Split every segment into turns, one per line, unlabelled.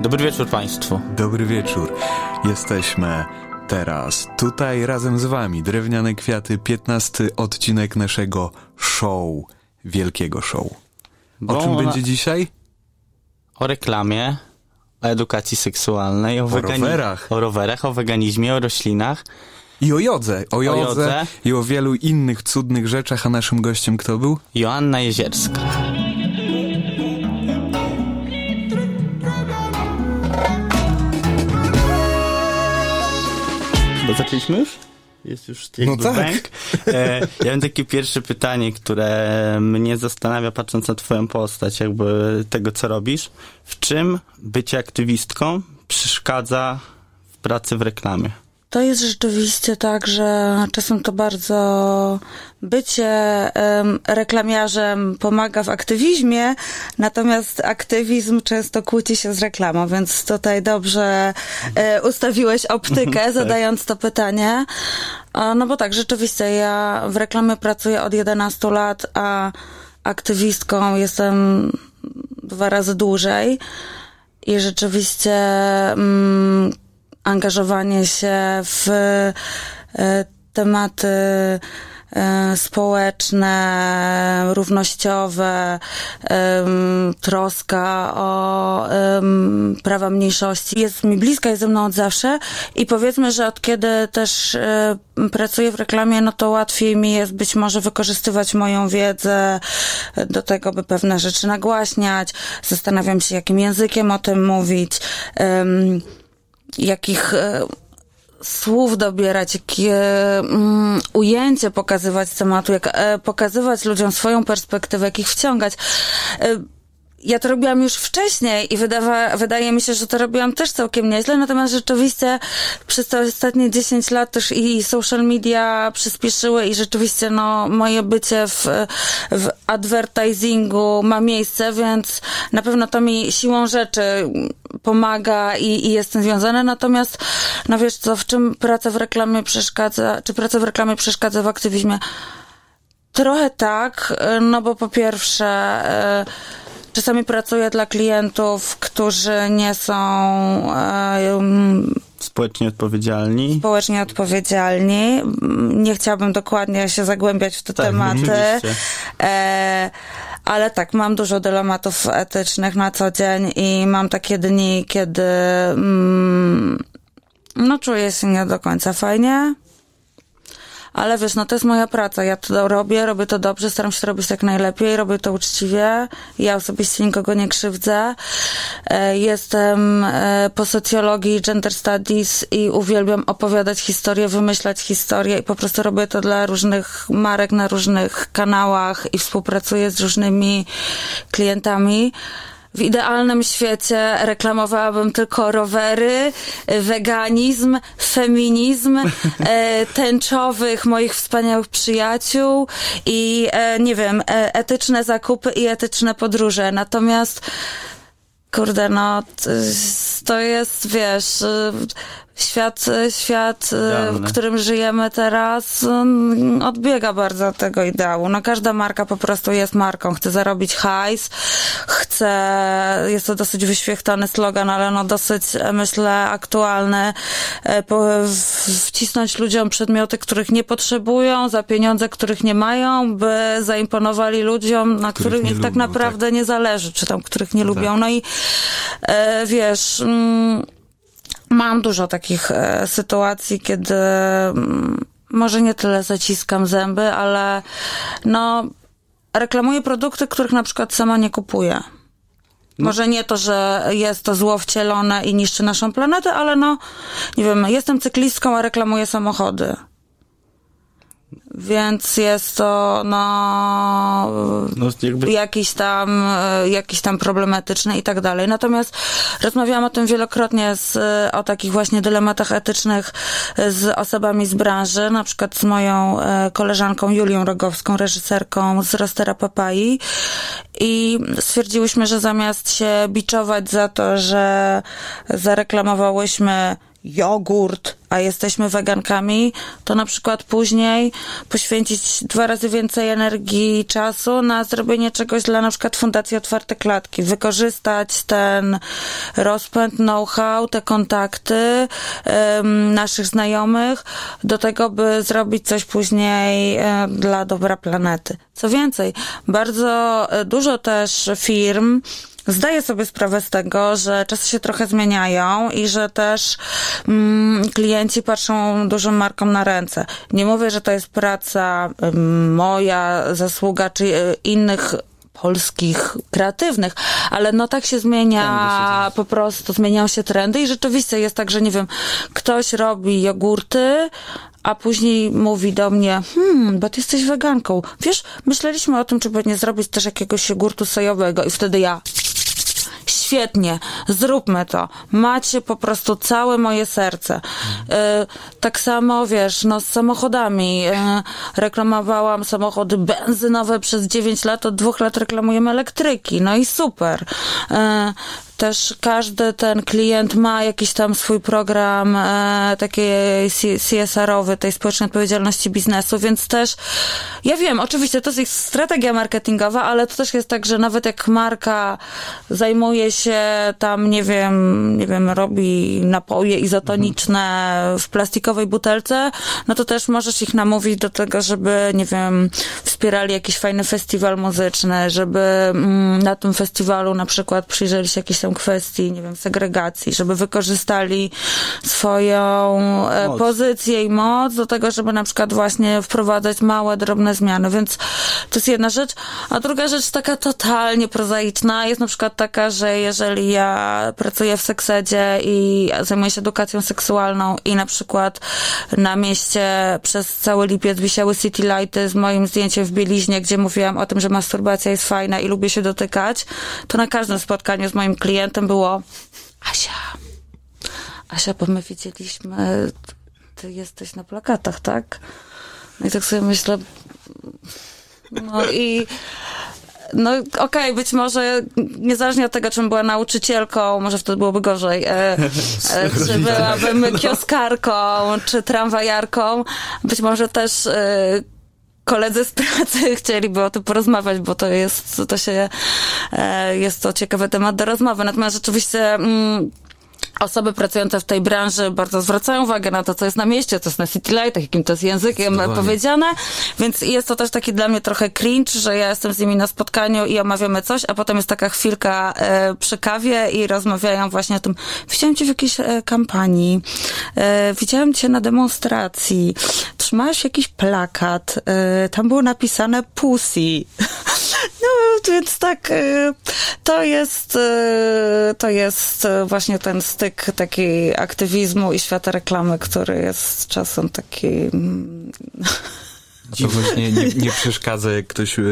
Dobry wieczór Państwu.
Dobry wieczór. Jesteśmy teraz tutaj razem z Wami. Drewniane Kwiaty, 15 odcinek naszego show, wielkiego show. O
Bo
czym
ona-
będzie dzisiaj?
O reklamie, o edukacji seksualnej, o,
O
wegani-
rowerach.
o rowerach, o weganizmie, o roślinach.
I o jodze, o jodze,
jodze.
i o wielu innych cudnych rzeczach, a naszym gościem kto był?
Joanna Jezierska. Zaczęliśmy już? Jest już jakby
tak.
bank. E, ja mam takie pierwsze pytanie, które mnie zastanawia, patrząc na twoją postać, jakby tego, co robisz. W czym bycie aktywistką przeszkadza w pracy w reklamie?
To jest rzeczywiście tak, że czasem to bardzo bycie em, reklamiarzem pomaga w aktywizmie, natomiast aktywizm często kłóci się z reklamą, więc tutaj dobrze e, ustawiłeś optykę, zadając to pytanie. No bo tak, rzeczywiście ja w reklamie pracuję od 11 lat, a aktywistką jestem dwa razy dłużej. I rzeczywiście mm, angażowanie się w e, tematy e, społeczne, równościowe, troska o prawa mniejszości jest mi bliska, jest ze mną od zawsze i powiedzmy, że od kiedy też e, pracuję w reklamie, no to łatwiej mi jest być może wykorzystywać moją wiedzę do tego, by pewne rzeczy nagłaśniać. Zastanawiam się, jakim językiem o tym mówić, jakich e, słów dobierać, jakie mm, ujęcie pokazywać tematu, jak e, pokazywać ludziom swoją perspektywę, jak ich wciągać. E, ja to robiłam już wcześniej i wydawa, wydaje mi się, że to robiłam też całkiem nieźle, natomiast rzeczywiście przez te ostatnie 10 lat też i social media przyspieszyły i rzeczywiście no, moje bycie w, w advertisingu ma miejsce, więc na pewno to mi siłą rzeczy pomaga i, i jestem związana, natomiast no wiesz co, w czym praca w reklamie przeszkadza, czy praca w reklamie przeszkadza w aktywizmie? Trochę tak, no bo po pierwsze, y, czasami pracuję dla klientów, którzy nie są um,
Społecznie odpowiedzialni?
społecznie odpowiedzialni. Nie chciałabym dokładnie się zagłębiać w te
Tak,
tematy. E, ale tak, mam dużo dylematów etycznych na co dzień i mam takie dni, kiedy mm, no czuję się nie do końca fajnie. Ale wiesz, no to jest moja praca. Ja to robię, robię to dobrze, staram się robić jak najlepiej, robię to uczciwie. Ja osobiście nikogo nie krzywdzę. E, Jestem e, po socjologii gender studies i uwielbiam opowiadać historię, wymyślać historię i po prostu robię to dla różnych marek na różnych kanałach i współpracuję z różnymi klientami. W idealnym świecie reklamowałabym tylko rowery, y, weganizm, feminizm, e, tęczowych moich wspaniałych przyjaciół i e, nie wiem, e, etyczne zakupy i etyczne podróże. Natomiast kurde, no to jest, wiesz, y, świat, świat, y,
Idealny.
w którym żyjemy teraz, mm, odbiega bardzo od tego ideału. No każda marka po prostu jest marką, chce zarobić hajs, chce, jest to dosyć wyświechtany slogan, ale no dosyć, e, myślę, aktualny, e, wcisnąć ludziom przedmioty, których nie potrzebują, za pieniądze, których nie mają, by zaimponowali ludziom, na
Których
których tak
lubią,
naprawdę nie zależy, czy tam, których nie lubią.
Tak.
No i e, wiesz, mm, mam dużo takich e, sytuacji, kiedy mm, może nie tyle zaciskam zęby, ale no reklamuję produkty, których na przykład sama nie kupuję. Może nie to, że jest to zło wcielone i niszczy naszą planetę, ale no, nie wiem, jestem cyklistką, a reklamuję samochody. Więc jest to, no,
No, jakby
jakiś tam, e, jakiś tam problematyczny i tak dalej. Natomiast rozmawiałam o tym wielokrotnie z, o takich właśnie dylematach etycznych z osobami z branży, na przykład z moją e, koleżanką Julią Rogowską, reżyserką z Rostera Papai i stwierdziłyśmy, że zamiast się biczować za to, że zareklamowałyśmy jogurt, a jesteśmy wegankami, to na przykład później poświęcić dwa razy więcej energii i czasu na zrobienie czegoś dla na przykład Fundacji Otwarte Klatki. Wykorzystać ten rozpęd, know-how, te kontakty um, naszych znajomych do tego, by zrobić coś później um, dla dobra planety. Co więcej, bardzo e, dużo też firm zdaję sobie sprawę z tego, że czasy się trochę zmieniają i że też mm, klienci patrzą dużym markom na ręce. Nie mówię, że to jest praca moja, zasługa czy e, innych polskich kreatywnych, ale no tak się zmienia, po prostu zmieniają się trendy i rzeczywiście jest tak, że nie wiem, ktoś robi jogurty, a później mówi do mnie, hmm, bo ty jesteś weganką. Wiesz, myśleliśmy o tym, czy by nie zrobić też jakiegoś jogurtu sojowego i wtedy ja świetnie, zróbmy to. Macie po prostu całe moje serce. E, tak samo, wiesz, no z samochodami. E, reklamowałam samochody benzynowe przez 9 lat, od dwóch lat reklamujemy elektryki. No i super. Też każdy ten klient ma jakiś tam swój program e, taki CSR-owy, tej społecznej odpowiedzialności biznesu, więc też ja wiem, oczywiście to jest strategia marketingowa, ale to też jest tak, że nawet jak marka zajmuje się tam, nie wiem, nie wiem, robi napoje izotoniczne w plastikowej butelce, no to też możesz ich namówić do tego, żeby, nie wiem, wspierali jakiś fajny festiwal muzyczny, żeby mm, na tym festiwalu na przykład przyjrzeli się kwestii, nie wiem, segregacji, żeby wykorzystali swoją e, moc. pozycję i moc do tego, żeby na przykład właśnie wprowadzać małe, drobne zmiany. Więc to jest jedna rzecz. A druga rzecz taka totalnie prozaiczna jest na przykład taka, że jeżeli ja pracuję w seksedzie i zajmuję się edukacją seksualną i na przykład na mieście przez cały lipiec wisiały city lighty z moim zdjęciem w bieliźnie, gdzie mówiłam o tym, że masturbacja jest fajna i lubię się dotykać, to na każdym spotkaniu z moim klientem klientem było Asia, Asia, bo my widzieliśmy, ty jesteś na plakatach, tak? No i tak sobie myślę, no i no okej, okay, być może niezależnie od tego, czym była nauczycielką, może wtedy byłoby gorzej, e, e, czy byłabym kioskarką, czy tramwajarką, być może też e, koledzy z pracy chcieliby o tym porozmawiać, bo to jest, to się, e, jest to ciekawy temat do rozmowy. Natomiast rzeczywiście, mm, osoby pracujące w tej branży bardzo zwracają uwagę na to, co jest na mieście, co jest na City Light, jakim to jest językiem powiedziane, więc jest to też taki dla mnie trochę cringe, że ja jestem z nimi na spotkaniu i omawiamy coś, a potem jest taka chwilka e, przy kawie i rozmawiają właśnie o tym, widziałem cię w jakiejś e, kampanii, e, widziałem cię na demonstracji, trzymałeś jakiś plakat, e, tam było napisane Pussy. no, więc tak, e, to jest, e, to jest właśnie ten styl styk takiej aktywizmu i świata reklamy, który jest czasem taki...
To właśnie nie, nie, przeszkadza, jak ktoś e,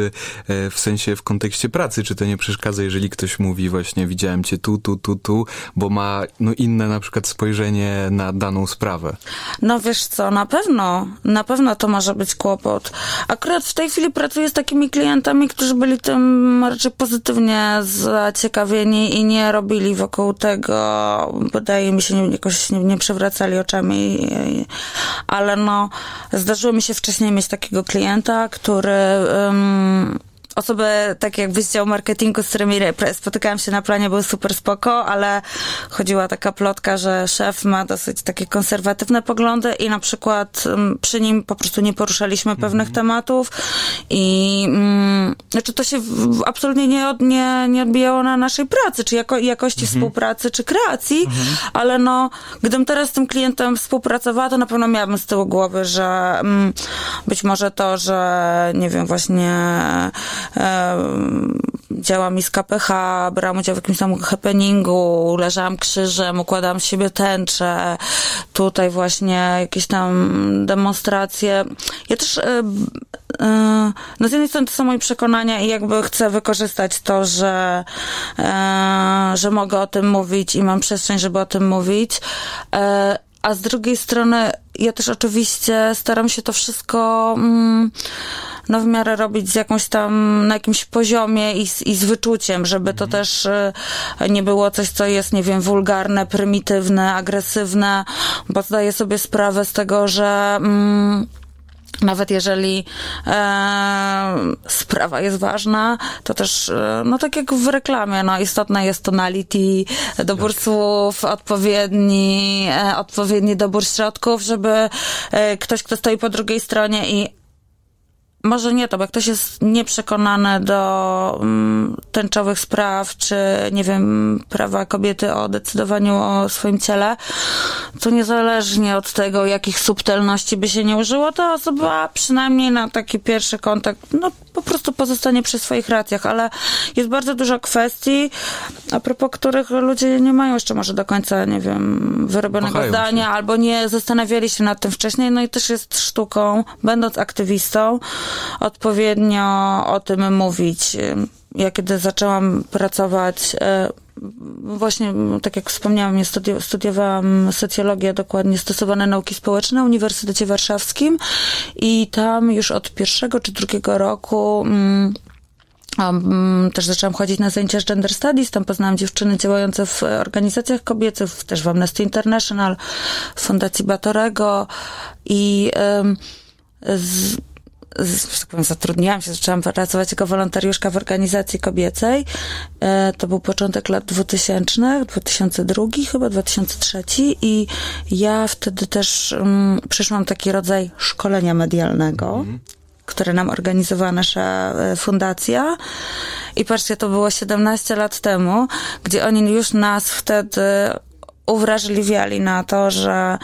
e, w sensie w kontekście pracy, czy to nie przeszkadza, jeżeli ktoś mówi właśnie widziałem cię tu, tu, tu, tu, bo ma no, inne na przykład spojrzenie na daną sprawę.
No wiesz co, na pewno, na pewno to może być kłopot. Akurat w tej chwili pracuję z takimi klientami, którzy byli tym raczej pozytywnie zaciekawieni i nie robili wokół tego, wydaje mi się, jakoś nie, nie przewracali oczami, ale no, zdarzyło mi się wcześniej mieć takie takiego klienta, który um, osoby, tak jak z działu marketingu, z którymi spotykałam się na planie, były super spoko, ale chodziła taka plotka, że szef ma dosyć takie konserwatywne poglądy i na przykład przy nim po prostu nie poruszaliśmy pewnych tematów i mm, znaczy to się absolutnie nie, od, nie, nie odbijało na naszej pracy, czy jako, jakości mhm. współpracy, czy kreacji, mhm. ale no, gdybym teraz z tym klientem współpracowała, to na pewno miałabym z tyłu głowy, że mm, być może to, że nie wiem, właśnie działam z KPH, brałam udział w jakimś tam happeningu, leżałam krzyżem, układałam z siebie tęcze, tutaj właśnie jakieś tam demonstracje. Ja też e, e, no z jednej strony to są moje przekonania i jakby chcę wykorzystać to, że, e, że mogę o tym mówić i mam przestrzeń, żeby o tym mówić a z drugiej strony ja też oczywiście staram się to wszystko mm, no w miarę robić z jakąś tam, na jakimś poziomie i z, i z wyczuciem, żeby to też y, nie było coś, co jest, nie wiem, wulgarne, prymitywne, agresywne, bo zdaję sobie sprawę z tego, że mm, nawet jeżeli e, sprawa jest ważna, to też, e, no tak jak w reklamie, no istotne jest tonality, dobór tak. słów, odpowiedni, e, odpowiedni dobór środków, żeby e, ktoś, kto stoi po drugiej stronie i może nie to, bo jak ktoś jest nieprzekonany do um, tęczowych spraw, czy nie wiem, prawa kobiety o decydowaniu o swoim ciele, to niezależnie od tego, jakich subtelności by się nie użyło, ta osoba przynajmniej na taki pierwszy kontakt, no po prostu pozostanie przy swoich racjach, ale jest bardzo dużo kwestii, a propos których ludzie nie mają jeszcze może do końca, nie wiem, wyrobionego Kochają zdania, się. albo nie zastanawiali się nad tym wcześniej, no i też jest sztuką, będąc aktywistą, odpowiednio o tym mówić. Ja kiedy zaczęłam pracować e, właśnie, tak jak wspomniałam, ja studi studiowałam socjologię, dokładnie stosowane nauki społeczne na Uniwersytecie Warszawskim i tam już od pierwszego czy drugiego roku mm, Um, też zaczęłam chodzić na zajęcia z Gender Studies, tam poznałam dziewczyny działające w organizacjach kobiecych, też w Amnesty International, w Fundacji Batorego i z, tak powiem, zatrudniłam się, zaczęłam pracować jako wolontariuszka w organizacji kobiecej. E, to był początek lat 2000, 2002 chyba, 2003 i ja wtedy też um, przyszłam taki rodzaj szkolenia medialnego. Mm które nam organizowała nasza e, fundacja. I patrzcie, to było 17 lat temu, gdzie oni już nas wtedy uwrażliwiali na to, że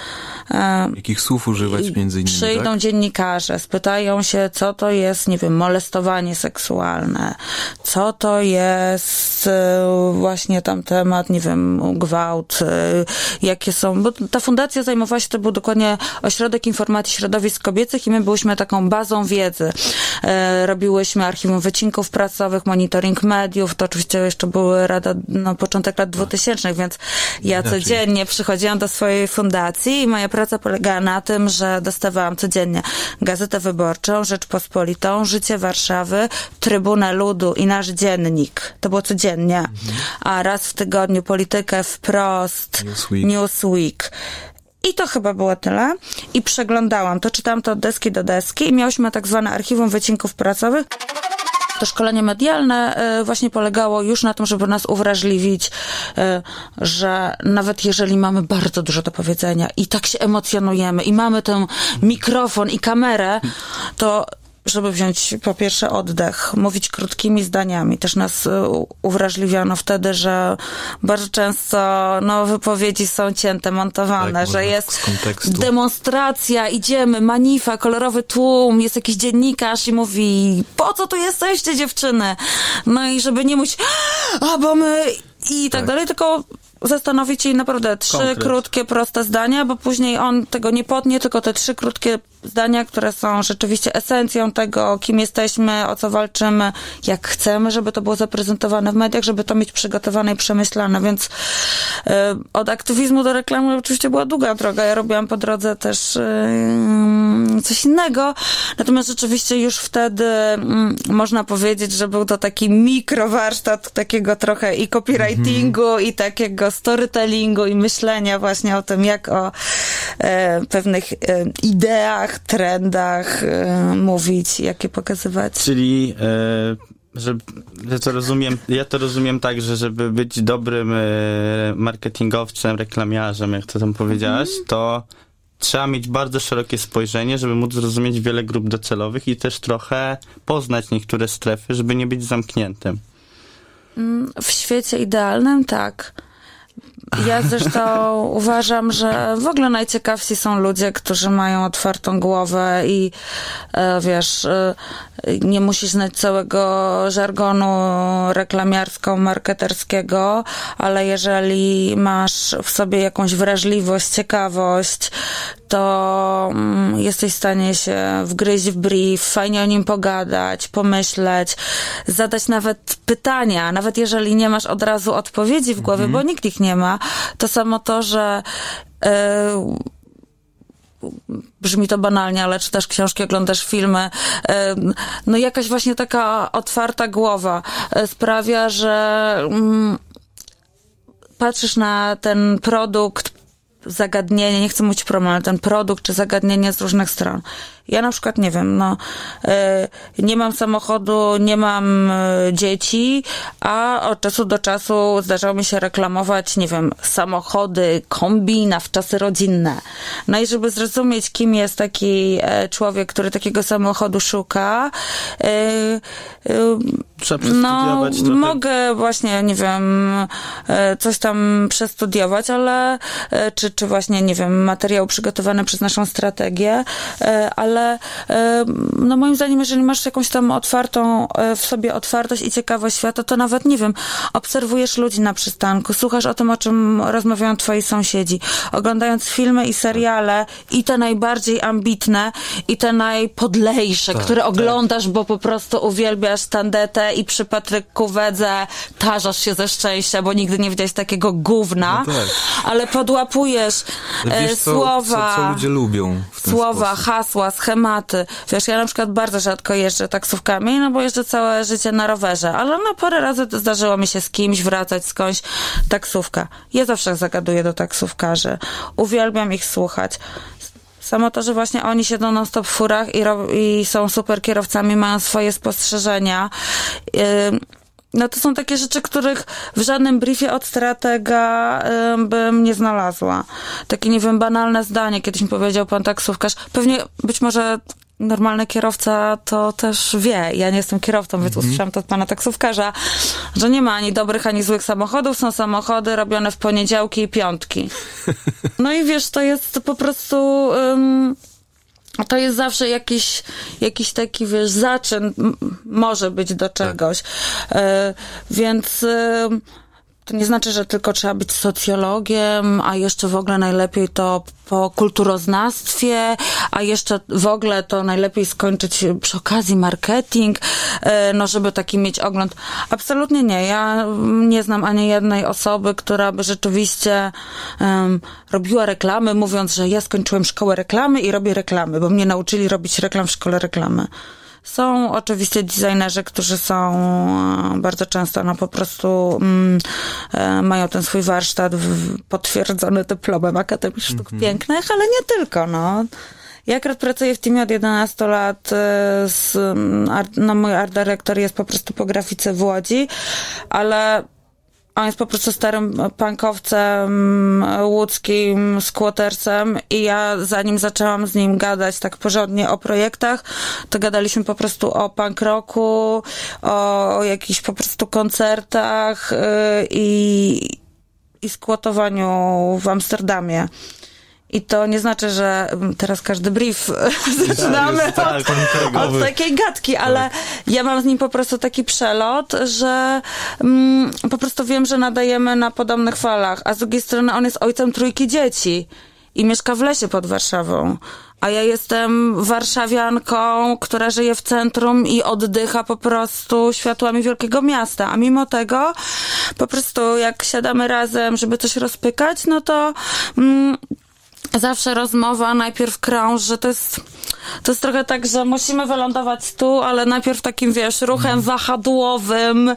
e, Jakich słów używać między innymi,
Przyjdą
tak?
dziennikarze, spytają się, co to jest, nie wiem, molestowanie seksualne, co to jest e, właśnie tam temat, nie wiem, gwałt, e, jakie są, bo ta fundacja zajmowała się, to był dokładnie Ośrodek Informacji Środowisk Kobiecych i my byliśmy taką bazą wiedzy. Robiłyśmy archiwum wycinków pracowych, monitoring mediów, to oczywiście jeszcze były rada, no, początek lat 2000, więc ja codziennie przychodziłam do swojej fundacji i moja praca polegała na tym, że dostawałam codziennie Gazetę Wyborczą, Rzeczpospolitą, Życie Warszawy, Trybunę Ludu i nasz dziennik. To było codziennie. Mhm. A raz w tygodniu Politykę Wprost, Newsweek. Newsweek. I to chyba było tyle. I przeglądałam to, czytałam to od deski do deski i miałyśmy tak zwane archiwum wycinków pracowych. To szkolenie medialne e, właśnie polegało już na tym, żeby nas uwrażliwić, e, że nawet jeżeli mamy bardzo dużo do powiedzenia i tak się emocjonujemy i mamy ten mikrofon i kamerę, to żeby wziąć po pierwsze oddech, mówić krótkimi zdaniami. Też nas y, uwrażliwiano wtedy, że bardzo często no, wypowiedzi są cięte, montowane, tak, że jest demonstracja, idziemy, manifa, kolorowy tłum, jest jakiś dziennikarz i mówi, po co tu jesteście dziewczyny? No i żeby nie mówić, a bo my i tak, tak dalej, tylko zastanowić się naprawdę trzy Konkret. krótkie, proste zdania, bo później on tego nie potnie, tylko te trzy krótkie zdania, które są rzeczywiście esencją tego, kim jesteśmy, o co walczymy, jak chcemy, żeby to było zaprezentowane w mediach, żeby to mieć przygotowane i przemyślane, więc y, od aktywizmu do reklamy oczywiście była długa droga. Ja robiłam po drodze też y, coś innego, natomiast rzeczywiście już wtedy y, można powiedzieć, że był to taki mikrowarsztat takiego trochę i copywritingu, mm -hmm. i takiego storytellingu i myślenia właśnie o tym, jak o pewnych e, ideach, trendach e, mówić, jakie pokazywać.
Czyli e, że, że to rozumiem, ja to rozumiem tak, że żeby być dobrym e, marketingowcem, reklamiarzem, jak to tam powiedziałaś, mm. to trzeba mieć bardzo szerokie spojrzenie, żeby móc zrozumieć wiele grup docelowych i też trochę poznać niektóre strefy, żeby nie być zamkniętym.
Mm, w świecie idealnym tak. Ja zresztą uważam, że w ogóle najciekawsi są ludzie, którzy mają otwartą głowę i e, wiesz, e, nie musisz znać całego żargonu reklamiarsko-marketerskiego, ale jeżeli masz w sobie jakąś wrażliwość, ciekawość, to mm, jesteś w stanie się wgryźć w brief, fajnie o nim pogadać, pomyśleć, zadać nawet pytania, nawet jeżeli nie masz od razu odpowiedzi w głowie, mm bo nikt ich nie ma. To samo to, że e, brzmi to banalnie, ale czytasz książki, oglądasz filmy, e, no jakaś właśnie taka otwarta głowa e, sprawia, że mm, patrzysz na ten produkt, zagadnienie, nie chcę mówić problem, ale ten produkt czy zagadnienie z różnych stron. Ja na przykład nie wiem, no, e, nie mam samochodu, nie mam e, dzieci, a od czasu do czasu zdarzało mi się reklamować, nie wiem, samochody, kombi na wczasy rodzinne. No i żeby zrozumieć, kim jest taki e, człowiek, który takiego samochodu szuka,
Trzeba
no,
trochę.
mogę właśnie, nie wiem, coś tam przestudiować, ale czy, czy właśnie, nie wiem, materiał przygotowany przez naszą strategię, ale ale no moim zdaniem, jeżeli masz jakąś tam otwartą, e, w sobie otwartość i ciekawość świata, to nawet, nie wiem, obserwujesz ludzi na przystanku, słuchasz o tym, o czym rozmawiają twoi sąsiedzi, oglądając filmy i seriale i te najbardziej ambitne i te najpodlejsze, tak, które tak. oglądasz, bo po prostu uwielbiasz tandetę i przy Patryku Wedze tarzasz się ze szczęścia, bo nigdy nie widziałeś takiego gówna, no tak. ale podłapujesz Wiesz, słowa,
co, co, ludzie lubią
słowa,
sposób.
hasła, schematy. Wiesz, ja na przykład bardzo rzadko jeżdżę taksówkami, no bo jeżdżę całe życie na rowerze, ale no parę razy zdarzyło mi się z kimś wracać skądś taksówka. Ja zawsze zagaduję do taksówkarzy. Uwielbiam ich słuchać. Samo to, że właśnie oni siedzą non-stop w furach i, i są super kierowcami, mają swoje spostrzeżenia. Yy, no to są takie rzeczy, których w żadnym briefie od stratega bym nie znalazła. Takie, nie wiem, banalne zdanie, kiedyś mi powiedział pan taksówkarz. Pewnie, być może normalny kierowca to też wie. Ja nie jestem kierowcą, więc -hmm. usłyszałam to od pana taksówkarza, że nie ma ani dobrych, ani złych samochodów. Są samochody robione w poniedziałki i piątki. No i wiesz, to jest po prostu... Um, to jest zawsze jakiś, jakiś taki, wiesz, zaczyn może być do czegoś. Tak. Więc e, to nie znaczy, że tylko trzeba być socjologiem, a jeszcze w ogóle najlepiej to po kulturoznawstwie, a jeszcze w ogóle to najlepiej skończyć przy okazji marketing, e, no żeby taki mieć ogląd. Absolutnie nie. Ja nie znam ani jednej osoby, która by rzeczywiście um, robiła reklamy, mówiąc, że ja skończyłem szkołę reklamy i robię reklamy, bo mnie nauczyli robić reklam w szkole reklamy. Są oczywiście designerzy, którzy są e, bardzo często no po prostu mm, e, mają ten swój warsztat potwierdzony dyplomem Akademii Sztuk mm -hmm. Pięknych, ale nie tylko, no. Ja akurat pracuję w teamie od 11 lat. E, z, mm, no, mój art dyrektor jest po prostu po grafice w Łodzi, ale on jest po prostu starym pankowcem łódzkim, squattersem i ja zanim zaczęłam z nim gadać tak porządnie o projektach, to gadaliśmy po prostu o punk rocku, o, o jakichś po prostu koncertach yy, i, i skłotowaniu w Amsterdamie. I to nie znaczy, że teraz każdy brief zaczynamy od, tak, od, takiej gadki, ale tak. ja mam z nim po prostu taki przelot, że mm, po prostu wiem, że nadajemy na podobnych falach, a z drugiej strony on jest ojcem trójki dzieci i mieszka w lesie pod Warszawą. A ja jestem warszawianką, która żyje w centrum i oddycha po prostu światłami wielkiego miasta. A mimo tego, po prostu jak siadamy razem, żeby coś rozpykać, no to mm, zawsze rozmowa najpierw krąży, to jest, to jest trochę tak, że musimy wylądować tu, ale najpierw takim, wiesz, ruchem mhm. wahadłowym,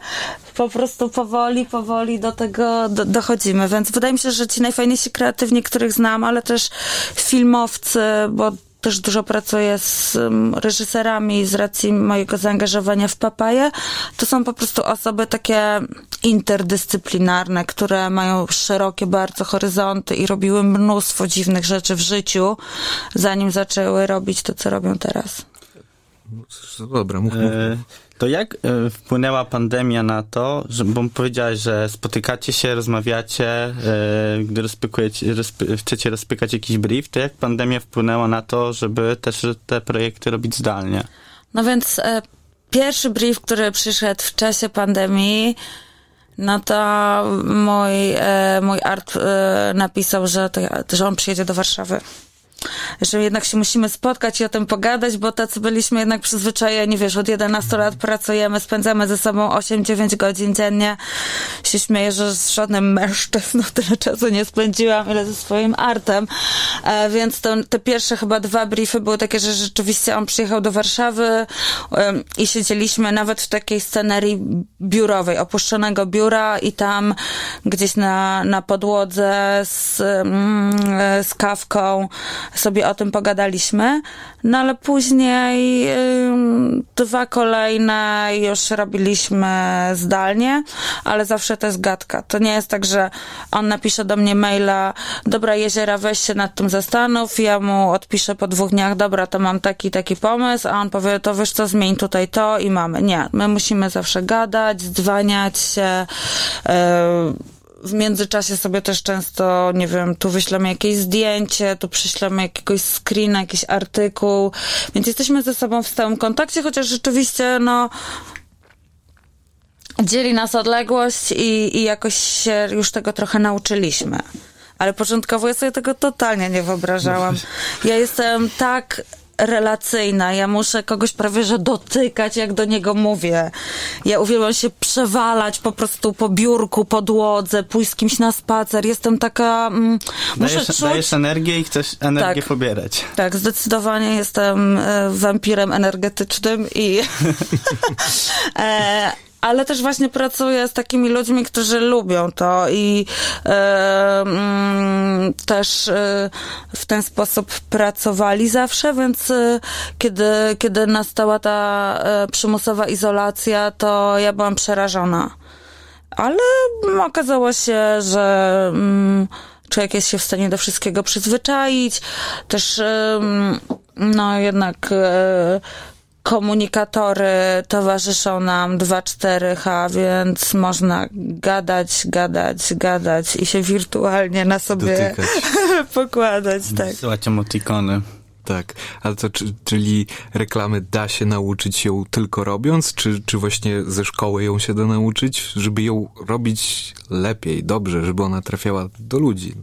po prostu powoli, powoli do tego do, dochodzimy. Więc wydaje mi się, że ci najfajniejsi kreatywni, których znam, ale też filmowcy, bo też dużo pracuję z reżyserami z racji mojego zaangażowania w papaję. To są po prostu osoby takie interdyscyplinarne, które mają szerokie bardzo horyzonty i robiły mnóstwo dziwnych rzeczy w życiu, zanim zaczęły robić to, co robią teraz.
No, dobra, mów, mów. E,
to jak e, wpłynęła pandemia na to, że, bo powiedziałeś, że spotykacie się, rozmawiacie, e, gdy rozpykujecie, rozpy, chcecie rozpykać jakiś brief, to jak pandemia wpłynęła na to, żeby też te projekty robić zdalnie?
No więc e, pierwszy brief, który przyszedł w czasie pandemii, no to mój, mój art napisał, że, to, że on przyjedzie do Warszawy że jednak się musimy spotkać i o tym pogadać, bo tacy byliśmy jednak przyzwyczajeni, wiesz, od 11 lat pracujemy, spędzamy ze sobą 8-9 godzin dziennie. Się śmieję, że z żadnym mężczyzną tyle czasu nie spędziłam, ile ze swoim artem. E, więc to, te pierwsze chyba dwa briefy były takie, że rzeczywiście on przyjechał do Warszawy e, i siedzieliśmy nawet w takiej scenerii biurowej, opuszczonego biura i tam gdzieś na, na podłodze z, mm, z kawką sobie o tym pogadaliśmy. No ale później dwa kolejne już robiliśmy zdalnie, ale zawsze to jest gadka. To nie jest tak, że on napisze do mnie maila, dobra jeziora, weź się nad tym zastanów, ja mu odpiszę po dwóch dniach, dobra, to mam taki, taki pomysł, a on powie, to wiesz co, zmień tutaj to i mamy. Nie, my musimy zawsze gadać, dzwaniać się, yy, w międzyczasie sobie też często, nie wiem, tu wyślemy jakieś zdjęcie, tu przyślemy jakiegoś screena, jakiś artykuł, więc jesteśmy ze sobą w stałym kontakcie, chociaż rzeczywiście, no, dzieli nas odległość i, i jakoś się już tego trochę nauczyliśmy. Ale początkowo ja sobie tego totalnie nie wyobrażałam. Ja jestem tak relacyjna. Ja muszę kogoś prawie że dotykać, jak do niego mówię. Ja uwielbiam się przewalać po prostu po biurku, podłodze, pójść z kimś na spacer. Jestem taka... Mm, muszę
dajesz,
czuć...
dajesz energię i chcesz energię
Tak.
pobierać.
Tak, zdecydowanie jestem e, wampirem energetycznym i... e, ale też właśnie pracuję z takimi ludźmi, którzy lubią to i mm, też e, w ten sposób pracowali zawsze, więc e, kiedy, kiedy nastała ta przymusowa izolacja, to ja byłam przerażona. Ale okazało się, że mm, człowiek jest się w stanie do wszystkiego przyzwyczaić. Też, no jednak komunikatory towarzyszą nam 2-4H, więc można gadać, gadać, gadać i się wirtualnie na sobie
Dotykać.
pokładać. Tak.
Wysyłać emotikony.
Tak, ale to czy, czyli reklamy da się nauczyć ją tylko robiąc, czy, czy właśnie ze szkoły ją się da nauczyć, żeby ją robić lepiej, dobrze, żeby ona trafiała do ludzi,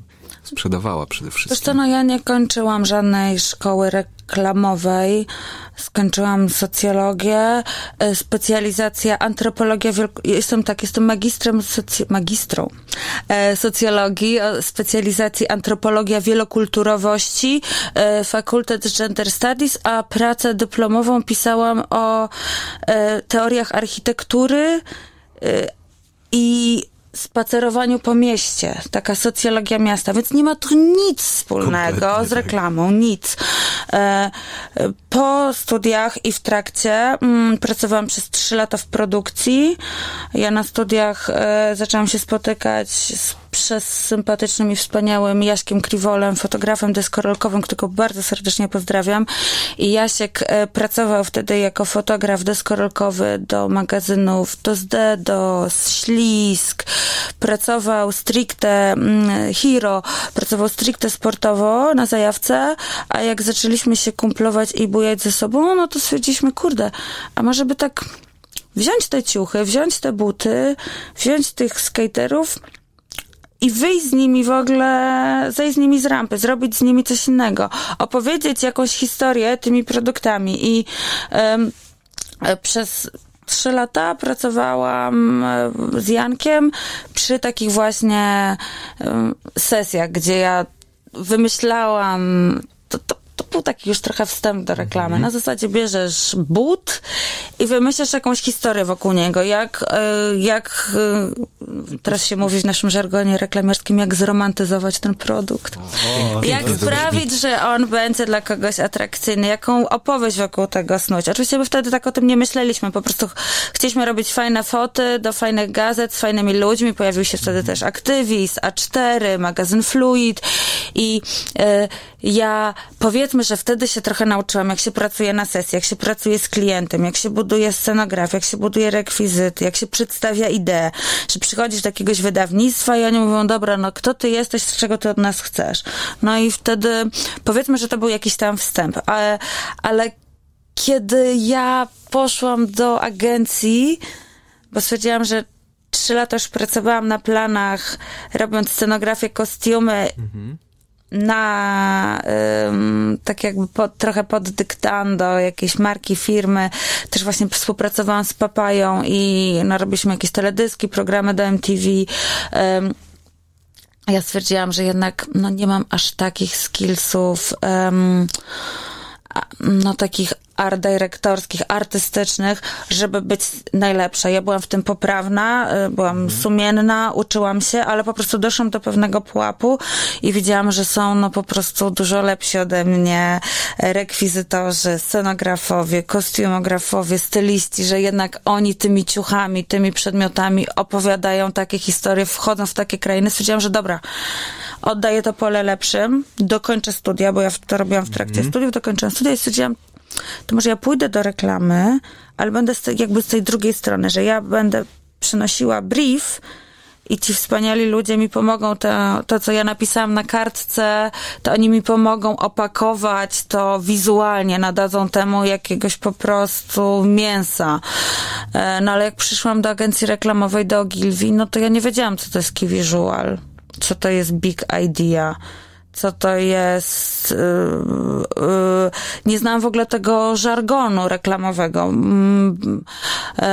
sprzedawała przede wszystkim.
co, no ja nie kończyłam żadnej szkoły reklamowej. Skończyłam socjologię, e, specjalizacja antropologia, wielk- jestem tak, jestem magistrem, magistrą e, socjologii, specjalizacji antropologia wielokulturowości, e, Fakultet Gender Studies, a pracę dyplomową pisałam o e, teoriach architektury, e, i spacerowaniu po mieście, taka socjologia miasta, więc nie ma tu nic wspólnego
Kompletnie
z
tak.
reklamą, nic. E, e, po studiach i w trakcie mm, pracowałam przez trzy lata w produkcji. Ja na studiach e, zaczęłam się spotykać z przez sympatycznym i wspaniałym Jaśkiem Kriwolem, fotografem deskorolkowym, którego bardzo serdecznie pozdrawiam. I Jasiek e, pracował wtedy jako fotograf deskorolkowy do magazynów do SD, do Ślisk. Pracował stricte mm, Hero, pracował stricte sportowo na zajawce, a jak zaczęliśmy się kumplować i bujać ze sobą, no to stwierdziliśmy, kurde, a może by tak wziąć te ciuchy, wziąć te buty, wziąć tych skaterów i wyjść z nimi w ogóle, zejść z nimi z rampy, zrobić z nimi coś innego, opowiedzieć jakąś historię tymi produktami. I e, przez trzy lata pracowałam e, z Jankiem przy takich właśnie em, sesjach, gdzie ja wymyślałam był taki już trochę wstęp do reklamy. Na zasadzie bierzesz but i wymyślasz jakąś historię wokół niego. Jak, e, jak e, teraz się mówi w naszym żargonie reklamiarskim, jak zromantyzować ten produkt.
O,
Jak sprawić, że on będzie dla kogoś atrakcyjny? Jaką opowieść wokół tego snuć? Oczywiście my wtedy tak o tym nie myśleliśmy. Po prostu ch- chcieliśmy robić fajne foty do fajnych gazet z fajnymi ludźmi. Pojawił się wtedy też Aktywist, A4, magazyn Fluid i e, ja powiedzmy, że wtedy się trochę nauczyłam, jak się pracuje na sesji, jak się pracuje z klientem, jak się buduje scenografię, jak się buduje rekwizyty, jak się przedstawia ideę, że przychodzisz do jakiegoś wydawnictwa i oni mówią, dobra, no kto ty jesteś, czego ty od nas chcesz? No i wtedy powiedzmy, że to był jakiś tam wstęp, ale, ale kiedy ja poszłam do agencji, bo stwierdziłam, że trzy lata już pracowałam na planach, robiąc scenografię, kostiumy na ym, tak jakby pod, trochę pod dyktando jakieś marki, firmy. Też właśnie współpracowałam z Papają i no, robiliśmy jakieś teledyski, programy do MTV. Ym, ja stwierdziłam, że jednak no, nie mam aż takich skillsów, um, no takich art dyrektorskich, artystycznych, żeby być najlepsza. Ja byłam w tym poprawna, y, byłam mhm. sumienna, uczyłam się, ale po prostu doszłam do pewnego pułapu i widziałam, że są no po prostu dużo lepsi ode mnie rekwizytorzy, scenografowie, kostiumografowie, styliści, że jednak oni tymi ciuchami, tymi przedmiotami opowiadają takie historie, wchodzą w takie krainy. Stwierdziłam, że dobra, oddaję to pole lepszym, dokończę studia, bo ja to robiłam w trakcie mm. studiów, dokończyłam studia i stwierdziłam, to może ja pójdę do reklamy, ale będę z tej, jakby z tej drugiej strony, że ja będę przynosiła brief i ci wspaniali ludzie mi pomogą to, to, co ja napisałam na kartce, to oni mi pomogą opakować to wizualnie, nadadzą temu jakiegoś po prostu mięsa. E, no ale jak przyszłam do agencji reklamowej do Ogilvy, no to ja nie wiedziałam, co to jest key visual, co to jest big idea co to jest. Yy, yy, nie znam w ogóle tego żargonu reklamowego. Yy,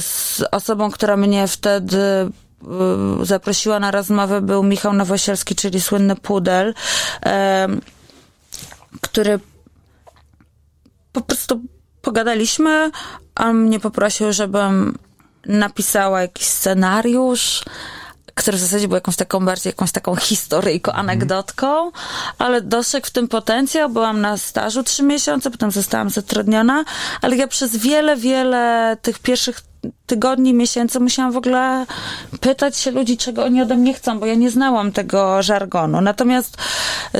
z osobą, która mnie wtedy y, zaprosiła na rozmowę, był Michał Nowosielski, czyli słynny pudel, który po prostu pogadaliśmy, a mnie poprosił, żebym napisała jakiś scenariusz który w zasadzie był jakąś taką bardziej jakąś taką historyjką, mhm. anegdotką, ale dostrzegł w tym potencjał. Byłam na stażu trzy miesiące, potem zostałam zatrudniona, ale ja przez wiele, wiele tych pierwszych tygodni, miesięcy musiałam w ogóle pytać się ludzi, czego oni ode mnie chcą, bo ja nie znałam tego żargonu. Natomiast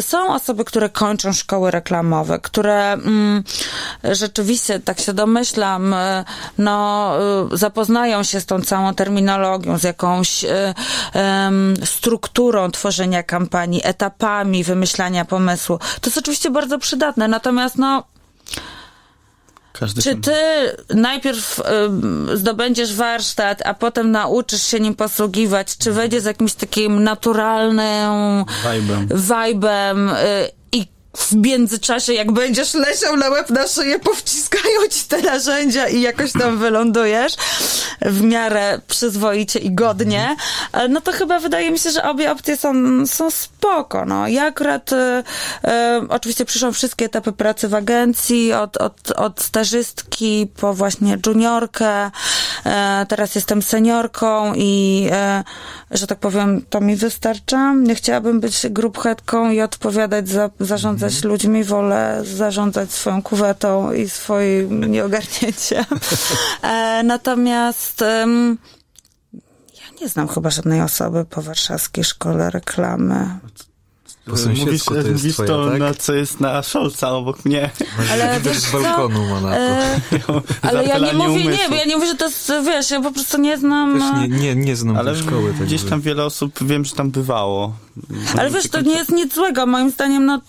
są osoby, które kończą szkoły reklamowe, które mm, rzeczywiście, tak się domyślam, y, no, y, zapoznają się z tą całą terminologią, z jakąś y, strukturą tworzenia kampanii, etapami wymyślania pomysłu. To jest oczywiście bardzo przydatne, natomiast no, każdy Czy ty najpierw y, zdobędziesz warsztat, a potem nauczysz się nim posługiwać? Czy wejdzie z jakimś takim naturalnym
vibe'em
y, w międzyczasie, jak będziesz leciał na łeb na szyję, powciskają ci te narzędzia i jakoś tam wylądujesz w miarę przyzwoicie i godnie, no to chyba wydaje mi się, że obie opcje są, są spoko. No. Ja akurat e, e, oczywiście przyszłam wszystkie etapy pracy w agencji, od, od, od stażystki po właśnie juniorkę, e, teraz jestem seniorką i e, że tak powiem, to mi wystarcza. Nie chciałabym być gruphetką i odpowiadać za zarządzać mhm. ludźmi, wolę zarządzać swoją kuwetą i swoim nieogarnięciem. E, natomiast ja nie znam chyba żadnej osoby po warszawskiej szkole reklamy.
Po mówisz, to jest mówisz twoja, to,
tak? na co jest na Szolca obok mnie.
Ale wiesz z
balkonu Monaco. E,
ale ja nie mówię, umysłu. nie, bo ja nie mówię, że to jest, wiesz, ja po prostu nie znam...
Też nie, nie, nie znam
ale
szkoły.
Tak gdzieś tam wiele osób, wiem, że tam bywało.
Ale wiesz, to nie jest nic złego. Moim zdaniem, no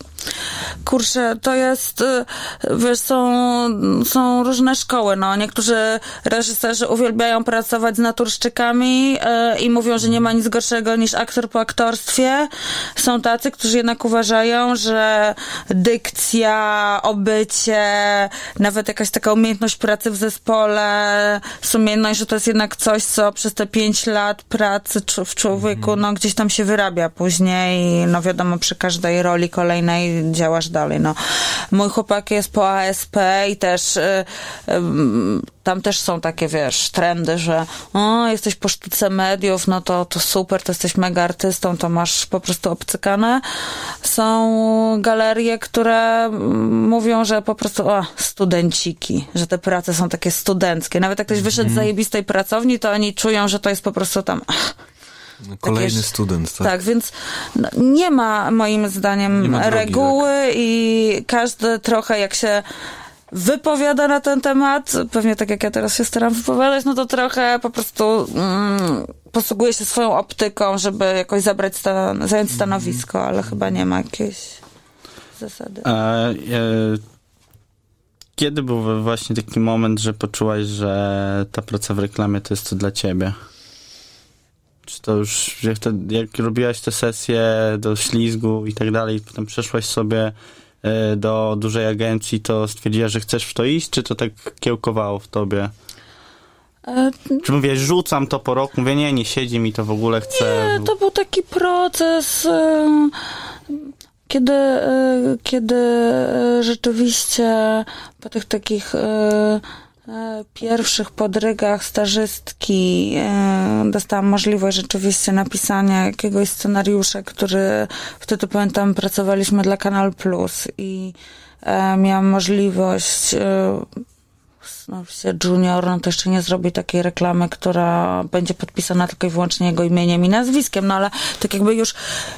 kurczę, to jest, y, wiesz, są, są różne szkoły, no. Niektórzy reżyserzy uwielbiają pracować z naturszczykami yy, i mówią, że nie ma nic gorszego niż aktor po aktorstwie. Są tacy, którzy jednak uważają, że dykcja, obycie, nawet jakaś taka umiejętność pracy w zespole, sumienność, że to jest jednak coś, co przez te pięć lat pracy w człowieku, no gdzieś tam się wyrabia później, no wiadomo, przy każdej roli kolejnej działasz dalej, no. Mój chłopak jest po ASP i też y, y, tam też są takie, wiesz, trendy, że o, jesteś po sztuce mediów, no to, to super, to jesteś mega artystą, to masz po prostu obcykane. Są galerie, które mówią, że po prostu, o, studenciki, że te prace są takie studenckie. Nawet jak ktoś wyszedł z mhm. zajebistej pracowni, to oni czują, że to jest po prostu tam
no, kolejny takie, student, tak?
Tak, więc no, nie ma moim zdaniem ma drogi, reguły tak. i każdy trochę jak się wypowiada na ten temat, pewnie tak jak ja teraz się staram wypowiadać, no to trochę po prostu mm, posługuje się swoją optyką, żeby jakoś zabrać stan zająć mhm. stanowisko, ale chyba nie ma jakiejś zasady. A, e,
kiedy był właśnie taki moment, że poczułaś, że ta praca w reklamie to jest to dla ciebie? Czy to już, jak, to, jak robiłaś te sesje do ślizgu i tak dalej, potem przeszłaś sobie e, do dużej agencji, to stwierdziłaś, że chcesz w to iść, czy to tak kiełkowało w tobie?
E,
Czy mówię, rzucam to po roku, mówię, nie, nie siedzi mi to w ogóle, chcę...
Nie, to był taki proces, kiedy, e, kiedy rzeczywiście po tych takich pierwszych podrygach stażystki e, dostałam możliwość rzeczywiście napisania jakiegoś scenariusza, który wtedy pamiętam pracowaliśmy dla Kanal Plus i e, miałam możliwość się junior, no to jeszcze nie zrobi takiej reklamy, która będzie podpisana tylko i wyłącznie jego imieniem i nazwiskiem, no ale tak jakby już,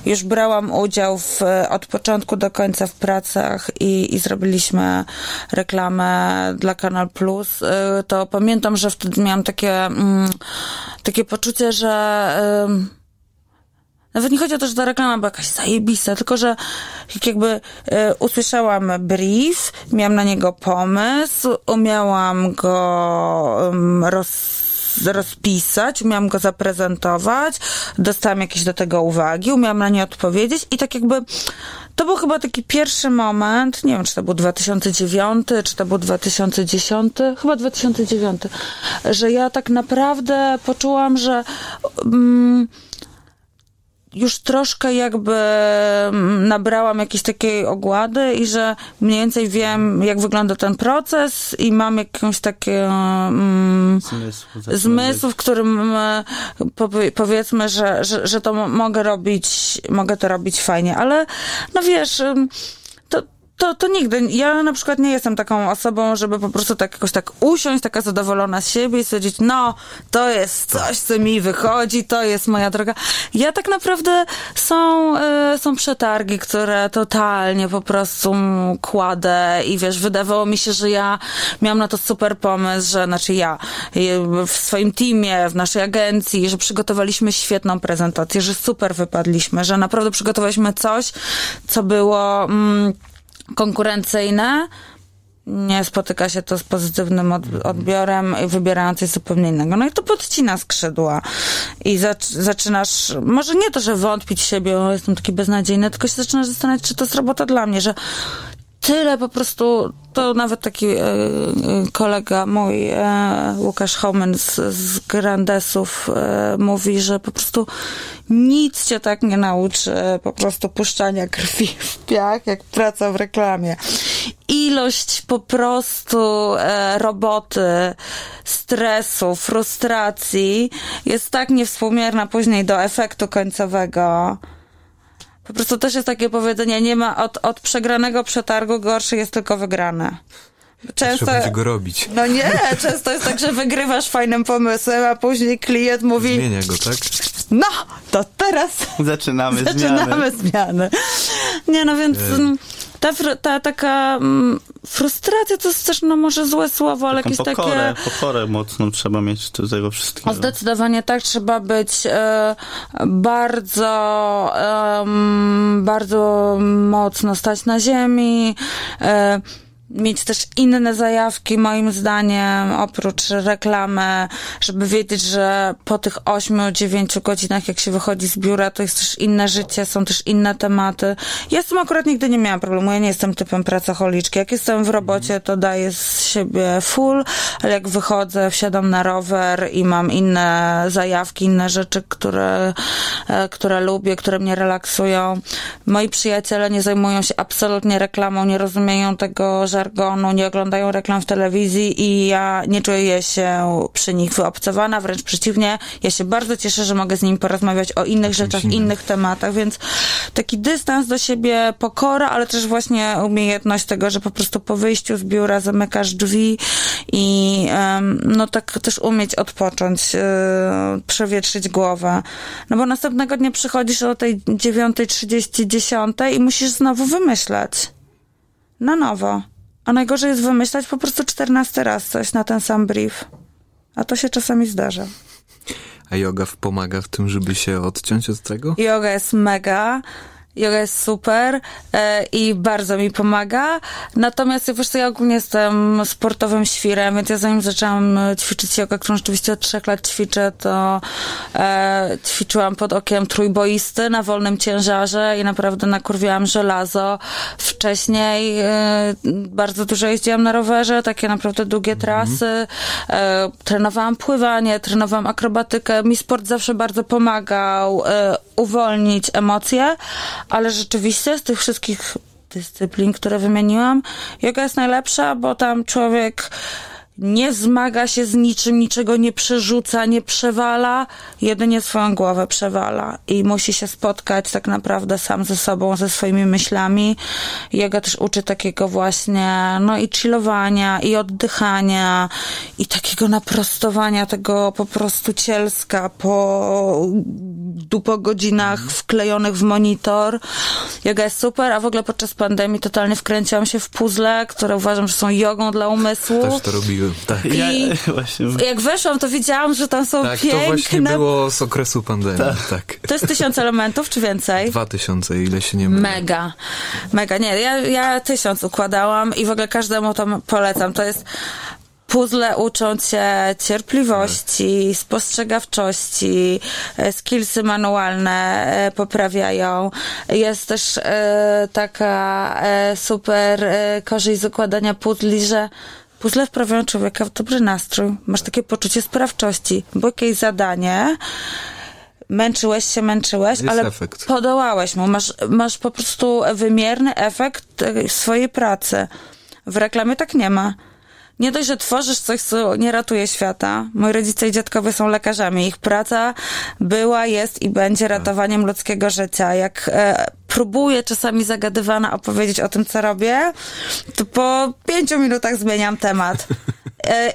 już brałam udział w, od początku do końca w pracach i, i zrobiliśmy reklamę dla Kanal Plus, y, to pamiętam, że wtedy miałam takie, mm, takie poczucie, że nawet nie chodzi o to, że ta reklama była jakaś zajebista, tylko że jak jakby e, usłyszałam brief, miałam na niego pomysł, umiałam go um, roz, rozpisać, umiałam go zaprezentować, dostałam jakieś do tego uwagi, umiałam na nie odpowiedzieć i tak jakby to był chyba taki pierwszy moment, nie wiem, czy to był 2009, czy to był 2010, chyba 2009, że ja tak naprawdę poczułam, że um, już troszkę jakby mm, nabrałam jakiejś takiej ogłady i że mniej więcej wiem, jak wygląda ten proces i mam jakąś takie um,
Zmysł,
zmysł, w którym powie, powiedzmy, że, że, że to mo- mogę robić, mogę to robić fajnie, ale no wiesz, ym, to, to, nigdy. Ja na przykład nie jestem taką osobą, żeby po prostu tak jakoś tak usiąść, taka zadowolona z siebie i stwierdzić, no, to jest coś, co mi wychodzi, to jest moja droga. Ja tak naprawdę są, y, są przetargi, które totalnie po prostu kładę i wiesz, wydawało mi się, że ja miałam na to super pomysł, że znaczy ja w swoim teamie, w naszej agencji, że przygotowaliśmy świetną prezentację, że super wypadliśmy, że naprawdę przygotowaliśmy coś, co było... Mm, konkurencyjne, nie spotyka się to z pozytywnym od, odbiorem i wybierając coś zupełnie innego. No i to podcina skrzydła. I zac, zaczynasz, może nie to, że wątpić w siebie, o, jestem taki beznadziejny, tylko się zaczynasz zastanawiać, czy to jest robota dla mnie, że tyle po prostu, to nawet taki e, e, kolega mój, e, Łukasz Homen z, z Grandesów e, mówi, że po prostu nic cię tak nie nauczy e, po prostu puszczania krwi w piach, jak praca w reklamie. Ilość po prostu e, roboty, stresu, frustracji jest tak niewspółmierna później do efektu końcowego. Po prostu też jest takie powiedzenie, nie ma od, od przegranego przetargu gorszy jest tylko wygrane. Często,
Trzeba będzie go robić.
no nie, często jest tak, że wygrywasz fajnym pomysłem, a później klient mówi,
Zmienia go, tak?
no, to teraz
Zaczynamy, zmiany.
zaczynamy zmiany. Nie, no więc ta, fr- ta taka mm, frustracja to jest też, no może złe słowo, ale
Taką
jakieś
pokorę,
takie...
pokorę mocną trzeba mieć do tego wszystkiego.
O, zdecydowanie tak, trzeba być e, bardzo, em, bardzo mocno stać na ziemi, e, mieć też inne zajawki, moim zdaniem, oprócz reklamy, żeby wiedzieć, że po tych 8-9 godzinach, jak się wychodzi z biura, to jest też inne życie, są też inne tematy. Ja z tym akurat nigdy nie miałam problemu, ja nie jestem typem pracocholiczki. Jak jestem w robocie, to daję z siebie full, ale jak wychodzę, wsiadam na rower i mam inne zajawki, inne rzeczy, które, e, które lubię, które mnie relaksują. Moi przyjaciele nie zajmują się absolutnie reklamą, nie rozumieją tego żargonu, nie oglądają reklam w telewizji i ja nie czuję się przy nich wyobcowana, wręcz przeciwnie, ja się bardzo cieszę, że mogę z nimi porozmawiać o innych rzeczach, innych tematach, więc taki dystans do siebie, pokora, ale też właśnie umiejętność tego, że po prostu po wyjściu z biura zamykasz drzwi i no tak też umieć odpocząć, e, przewietrzyć głowę. No bo następnego dnia przychodzisz o tej 9.30, 10 i musisz znowu wymyślać. Na nowo. A najgorzej jest wymyślać po prostu 14 raz coś na ten sam brief. A to się czasami zdarza.
A yoga pomaga w tym, żeby się odciąć od tego?
Yoga jest mega. Yoga jest super e, i bardzo mi pomaga. Natomiast wiesz co, ja ogólnie jestem sportowym świrem, więc ja zanim zaczęłam e, ćwiczyć jogę, którą rzeczywiście od trzech lat ćwiczę, to e, ćwiczyłam pod okiem trójboisty na wolnym ciężarze i naprawdę nakurwiałam żelazo. Wcześniej e, bardzo dużo jeździłam na rowerze, takie naprawdę długie trasy. E, trenowałam pływanie, trenowałam akrobatykę. Mi sport zawsze bardzo pomagał uwolnić emocje, ale rzeczywiście z tych wszystkich dyscyplin, które wymieniłam, yoga jest najlepsza, bo tam człowiek nie zmaga się z niczym, niczego nie przerzuca, nie przewala, jedynie swoją głowę przewala i musi się spotkać tak naprawdę sam ze sobą, ze swoimi myślami. Yoga też uczy takiego właśnie, no i chillowania, i oddychania, i takiego naprostowania tego po prostu cielska po dupo godzinach wklejonych w monitor. Yoga jest super, a w ogóle podczas pandemii totalnie wkręciłam się w puzzle, które uważam, że są jogą dla umysłu.
Też to robiłem, tak.
I
Ja, właśnie,
jak weszłam, to widziałam, że tam są
Tak,
piękne...
to właśnie było z okresu pandemii, tak.
To jest tysiąc elementów, czy więcej?
Dwa tysiące, ile się nie mylę.
Mega, mega. Nie, ja, ja tysiąc układałam i w ogóle każdemu to polecam. To jest puzzle uczą cię cierpliwości, spostrzegawczości, e, skillsy manualne e, poprawiają. Jest też e, taka super korzyść z układania puzli, że puzzle wprawiają człowieka w dobry nastrój. Masz takie poczucie sprawczości, bo jakieś zadanie męczyłeś się, męczyłeś,
Jest
ale
efekt.
podołałeś mu. Masz, masz po prostu wymierny efekt swojej pracy. W reklamie tak nie ma. Nie dość, że tworzysz coś, co nie ratuje świata. Moi rodzice i dziadkowie są lekarzami. Ich praca była, jest i będzie ratowaniem ludzkiego życia. Jak e, próbuję czasami zagadywana opowiedzieć o tym, co robię, to po pięciu minutach zmieniam temat. E,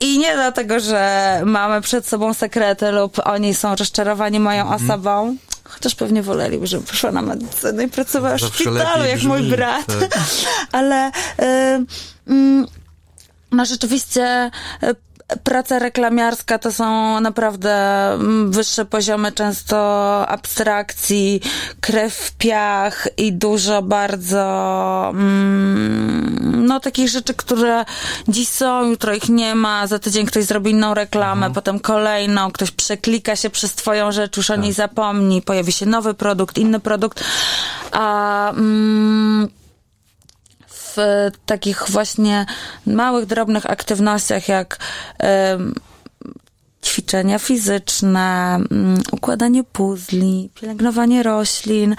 i nie dlatego, że mamy przed sobą sekrety lub oni są rozczarowani moją
Mhm.
osobą. Chociaż pewnie woleliby, żebym poszła na medycynę i pracowała w szpitalu, jak mój brat.
tak.
Ale y, mm, no rzeczywiście y, praca reklamiarska to są naprawdę mm, wyższe poziomy często abstrakcji, krew w piach i dużo bardzo mm, no takich rzeczy, które dziś są, jutro ich nie ma, za tydzień ktoś zrobi inną reklamę, potem kolejną, ktoś przeklika się przez twoją rzecz, już o niej zapomni, pojawi się nowy produkt, inny produkt, a mm, w takich właśnie małych, drobnych aktywnościach, jak em, ćwiczenia fizyczne, mm, układanie puzli, pielęgnowanie roślin.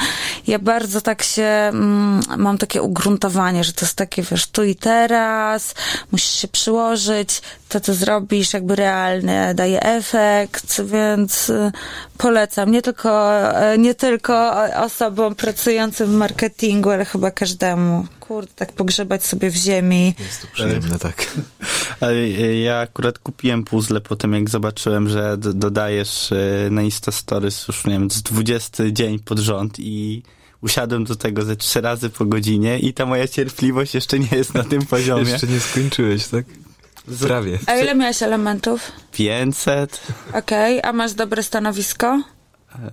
Ja bardzo tak się, mm, mam takie ugruntowanie, że to jest takie, wiesz, tu i teraz, musisz się przyłożyć, to, co zrobisz, jakby realnie daje efekt, więc y, polecam. Nie tylko, nie tylko osobom pracującym w marketingu, ale chyba każdemu. Kurde, tak pogrzebać sobie w ziemi.
Jest to przyjemne, tak.
Ale e, ja akurat kupiłem puzzle po tym, jak zobaczyłem, że dodajesz e, na Insta Stories już, nie wiem, z 20 dzień pod rząd i usiadłem do tego ze trzy razy po godzinie i ta moja cierpliwość jeszcze nie jest na tym poziomie.
Jeszcze nie skończyłeś, tak? Prawie.
A ile miałeś elementów?
500.
Okej, a masz dobre stanowisko?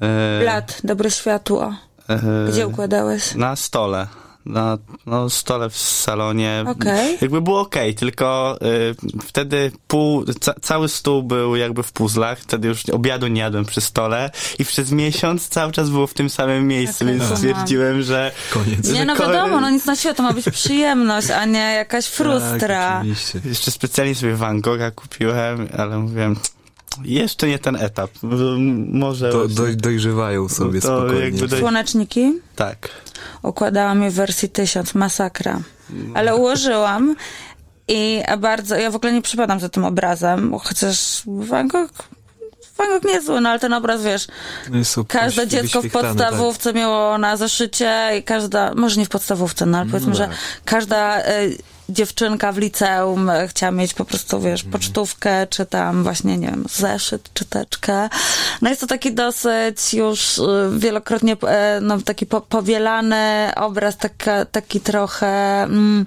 E,
Lat, dobre światło.
e,
Gdzie układałeś?
Na stole. Na no, stole w salonie.
Okej.
Jakby było okej, tylko y, wtedy pół, ca, cały stół był jakby w puzzlach, wtedy już obiadu nie jadłem przy stole i przez miesiąc cały czas było w tym samym miejscu,
Okej,
więc
kumam.
stwierdziłem, że...
Koniec.
Nie no wiadomo, no nic na świecie, to ma być przyjemność, a nie jakaś frustra.
Tak.
Jeszcze specjalnie sobie Van Gogha kupiłem, ale mówiłem, jeszcze nie ten etap. Może...
Do, doj, dojrzewają sobie
To
spokojnie.
jakby doj-
Słoneczniki?
Tak.
Układałam je w wersji 1000, masakra. Ale ułożyłam i bardzo, ja w ogóle nie przypadam za tym obrazem, chociaż Van Gogh, Van Gogh nie zły, no ale ten obraz, wiesz,
No
każde dziecko w
wyświetlane,
podstawówce miało na zeszycie i każda, może nie w podstawówce, no ale powiedzmy, że
tak.
każda e, dziewczynka w liceum e, chciała mieć po prostu, wiesz,
Mhm.
pocztówkę, czy tam właśnie, nie wiem, zeszyt, czyteczkę. No jest to taki dosyć już e, wielokrotnie, e, no taki po, powielany obraz, taka, taki trochę... Mm,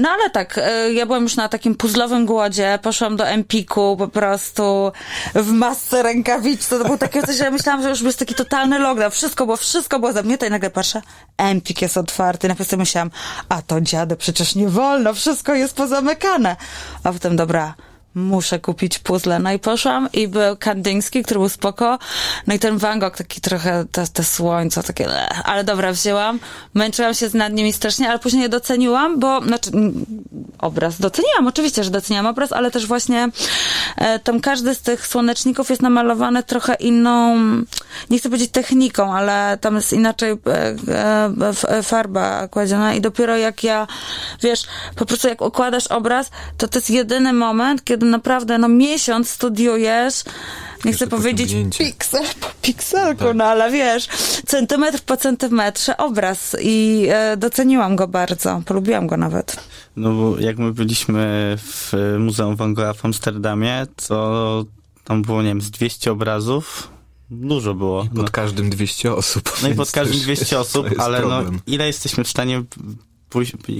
No ale tak, ja byłam już na takim puzzlowym głodzie, poszłam do Empiku po prostu w masce rękawiczce, to było takie coś, że ja myślałam, że już jest taki totalny lockdown, wszystko było, wszystko było zamknięte i nagle patrzę, Empik jest otwarty, sobie myślałam, a to dziady, przecież nie wolno, wszystko jest pozamykane. A potem, dobra, muszę kupić puzzle. No i poszłam i był Kandyński, który był spoko. No i ten Van Gogh, taki trochę te, te słońce, takie, ale dobra, wzięłam. Męczyłam się nad nimi strasznie, ale później je doceniłam, bo, znaczy, obraz doceniłam, oczywiście, że doceniłam obraz, ale też właśnie e, tam każdy z tych słoneczników jest namalowany trochę inną, nie chcę powiedzieć techniką, ale tam jest inaczej e, e, farba kładziona i dopiero jak ja, wiesz, po prostu jak układasz obraz, to to jest jedyny moment, kiedy naprawdę no miesiąc studiujesz, nie chcę powiedzieć piksel po pikselku, tak. no ale wiesz, centymetr po centymetrze obraz i e, doceniłam go bardzo, polubiłam go nawet.
No bo jak my byliśmy w Muzeum Van Gogha w Amsterdamie, to tam było, nie wiem, z 200 obrazów, Dużo było.
I pod no. każdym 200 osób.
No i pod każdym 200 osób, ale no, ile jesteśmy w stanie,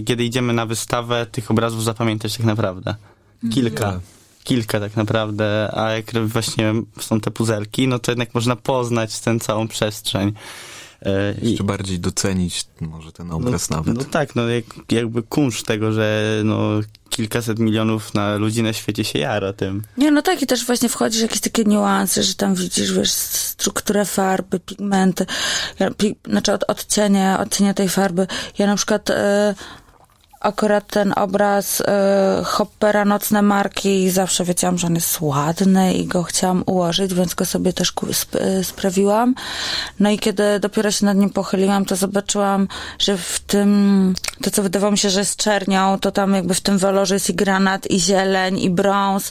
kiedy idziemy na wystawę, tych obrazów zapamiętać tak naprawdę? Kilka. Tak. Kilka tak naprawdę, a jak właśnie są te puzelki, no to jednak można poznać tę całą przestrzeń.
E, Jeszcze I, bardziej docenić może ten obraz
no,
nawet.
No tak, no jak, jakby kunszt tego, że no kilkaset milionów na ludzi na świecie się jara tym.
Nie, no tak i też właśnie wchodzisz jakieś takie niuanse, że tam widzisz, wiesz, strukturę farby, pigmenty, pi, znaczy od, odcienie, odcienie tej farby. Ja na przykład... E, akurat ten obraz y, Hoppera Nocne Marki zawsze wiedziałam, że on jest ładny i go chciałam ułożyć, więc go sobie też sp y, sprawiłam. No i kiedy dopiero się nad nim pochyliłam, to zobaczyłam, że w tym, to co wydawało mi się, że jest czernią, to tam jakby w tym walorze jest i granat, i zieleń, i brąz, y,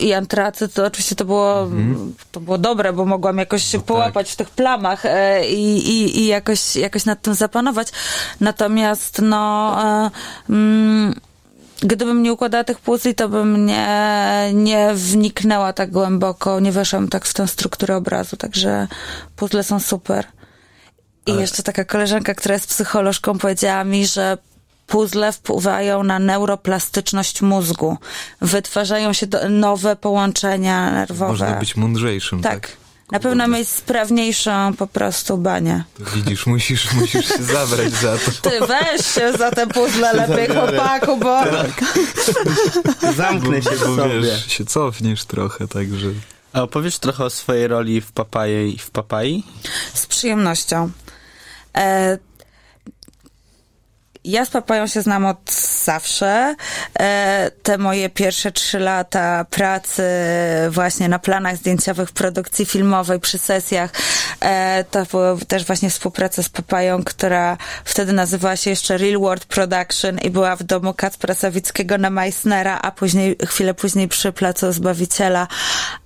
i antracyt. To oczywiście to było, mhm. to było dobre, bo mogłam jakoś się no tak. połapać tak. w tych plamach y, i, i, i jakoś, jakoś nad tym zapanować. Natomiast no, E, mm, gdybym nie układała tych puzli, to bym nie, nie wniknęła tak głęboko, nie weszłam tak w tę strukturę obrazu, także puzzle są super. I Ale... jeszcze taka koleżanka, która jest psycholożką, powiedziała mi, że puzzle wpływają na neuroplastyczność mózgu. Wytwarzają się nowe połączenia nerwowe.
Można być mądrzejszym, tak? tak?
Na pewno mieć sprawniejszą po prostu banię.
To widzisz, musisz, musisz się zabrać za to.
Ty weź się za te puzzle lepiej, chłopaku, bo... Tak.
Zamknę się bo, sobie.
Wiesz, się cofniesz trochę, także...
A opowiesz trochę o swojej roli w Papaje i w Papai?
Z przyjemnością. E, ja z Papają się znam od zawsze. E, te moje pierwsze trzy lata pracy właśnie na planach zdjęciowych, produkcji filmowej, przy sesjach, e, to była też właśnie współpraca z Papają, która wtedy nazywała się jeszcze Real World Production i była w domu Kacpra Sawickiego na Meissnera, a później, chwilę później przy Placu Zbawiciela,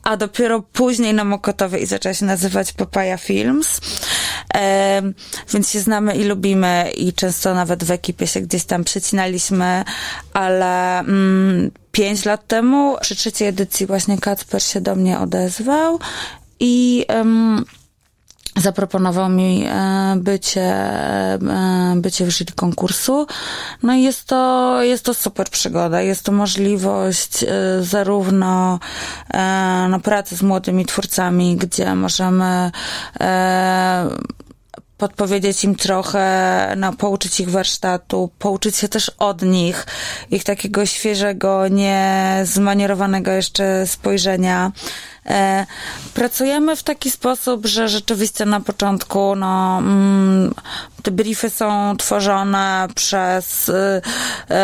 a dopiero później na Mokotowie i zaczęła się nazywać Papaja Films. Więc się znamy i lubimy i często nawet w ekipie się gdzieś tam przecinaliśmy, ale mm, pięć lat temu przy trzeciej edycji właśnie Kacper się do mnie odezwał i um, zaproponował mi e, bycie, e, bycie w jury konkursu. No i jest to, jest to super przygoda. Jest to możliwość e, zarówno no, pracy z młodymi twórcami, gdzie możemy podpowiedzieć im trochę, no, pouczyć ich warsztatu, pouczyć się też od nich, ich takiego świeżego, nie zmanierowanego jeszcze spojrzenia. E, pracujemy w taki sposób, że rzeczywiście na początku no, mm, te briefy są tworzone przez y, y,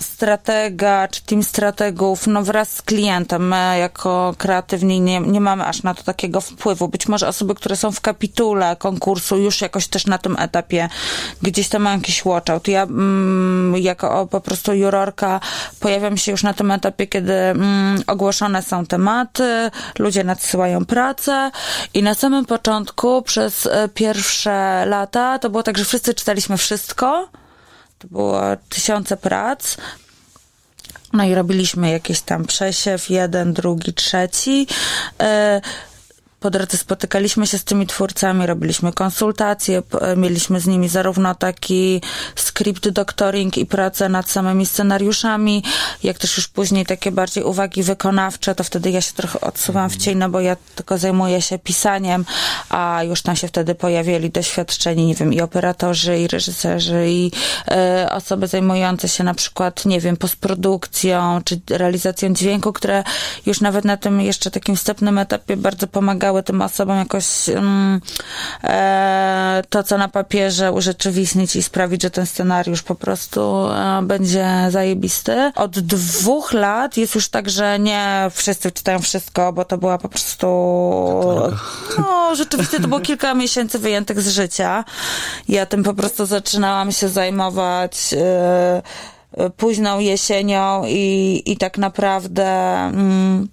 stratega czy team strategów no, wraz z klientem. My jako kreatywni nie, nie mamy aż na to takiego wpływu. Być może osoby, które są w kapitule konkursu już jakoś też na tym etapie gdzieś tam mają jakiś watchout. Ja mm, jako po prostu jurorka pojawiam się już na tym etapie, kiedy mm, ogłoszone są tematy, ludzie nadsyłają pracę i na samym początku przez e, pierwsze lata to było tak, że wszyscy czytaliśmy wszystko. To było tysiące prac. No i robiliśmy jakieś tam przesiew, jeden, drugi, trzeci. E, po drodze spotykaliśmy się z tymi twórcami, robiliśmy konsultacje, mieliśmy z nimi zarówno taki script doctoring i pracę nad samymi scenariuszami, jak też już później takie bardziej uwagi wykonawcze, to wtedy ja się trochę odsuwam w cień, no bo ja tylko zajmuję się pisaniem, a już tam się wtedy pojawiali doświadczeni, nie wiem, i operatorzy, i reżyserzy, i e, osoby zajmujące się na przykład, nie wiem, postprodukcją, czy realizacją dźwięku, które już nawet na tym jeszcze takim wstępnym etapie bardzo pomagały tym osobom jakoś mm, e, to, co na papierze urzeczywistnić i sprawić, że ten scenariusz po prostu e, będzie zajebisty. Od dwóch lat jest już tak, że nie wszyscy czytają wszystko, bo to była po prostu no, rzeczywiście to było kilka miesięcy wyjętych z życia. Ja tym po prostu zaczynałam się zajmować e, późną jesienią i, i tak naprawdę mm,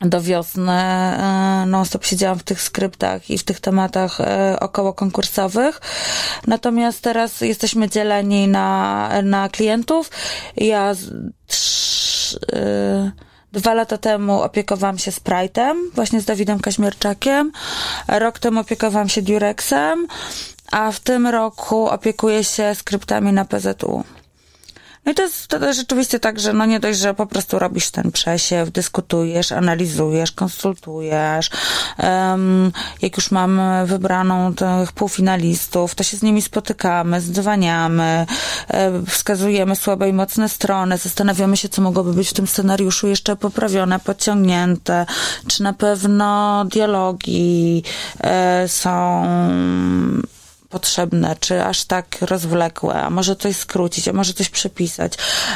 do wiosny e, non-stop siedziałam w tych skryptach i w tych tematach e, około konkursowych. Natomiast teraz jesteśmy dzieleni na, na klientów. Ja trz, e, Dwa lata temu opiekowałam się Sprite'em, właśnie z Dawidem Kaźmierczakiem. Rok temu opiekowałam się Durexem, a w tym roku opiekuję się skryptami na PZU. No i to jest wtedy rzeczywiście tak, że no nie dość, że po prostu robisz ten przesiew, dyskutujesz, analizujesz, konsultujesz. Um, jak już mamy wybraną tych półfinalistów, to się z nimi spotykamy, zdzwaniamy, wskazujemy słabe i mocne strony, zastanawiamy się, co mogłoby być w tym scenariuszu jeszcze poprawione, podciągnięte, czy na pewno dialogi e, są potrzebne, czy aż tak rozwlekłe, a może coś skrócić, a może coś przepisać.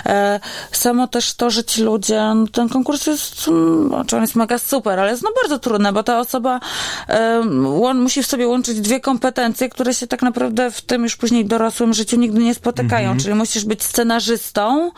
E, samo też to, że ci ludzie, no ten konkurs jest, mm, czy on jest mega super, ale jest no bardzo trudne, bo ta osoba on musi w sobie łączyć dwie kompetencje, które się tak naprawdę w tym już później dorosłym życiu nigdy nie spotykają, mhm. czyli musisz być scenarzystą,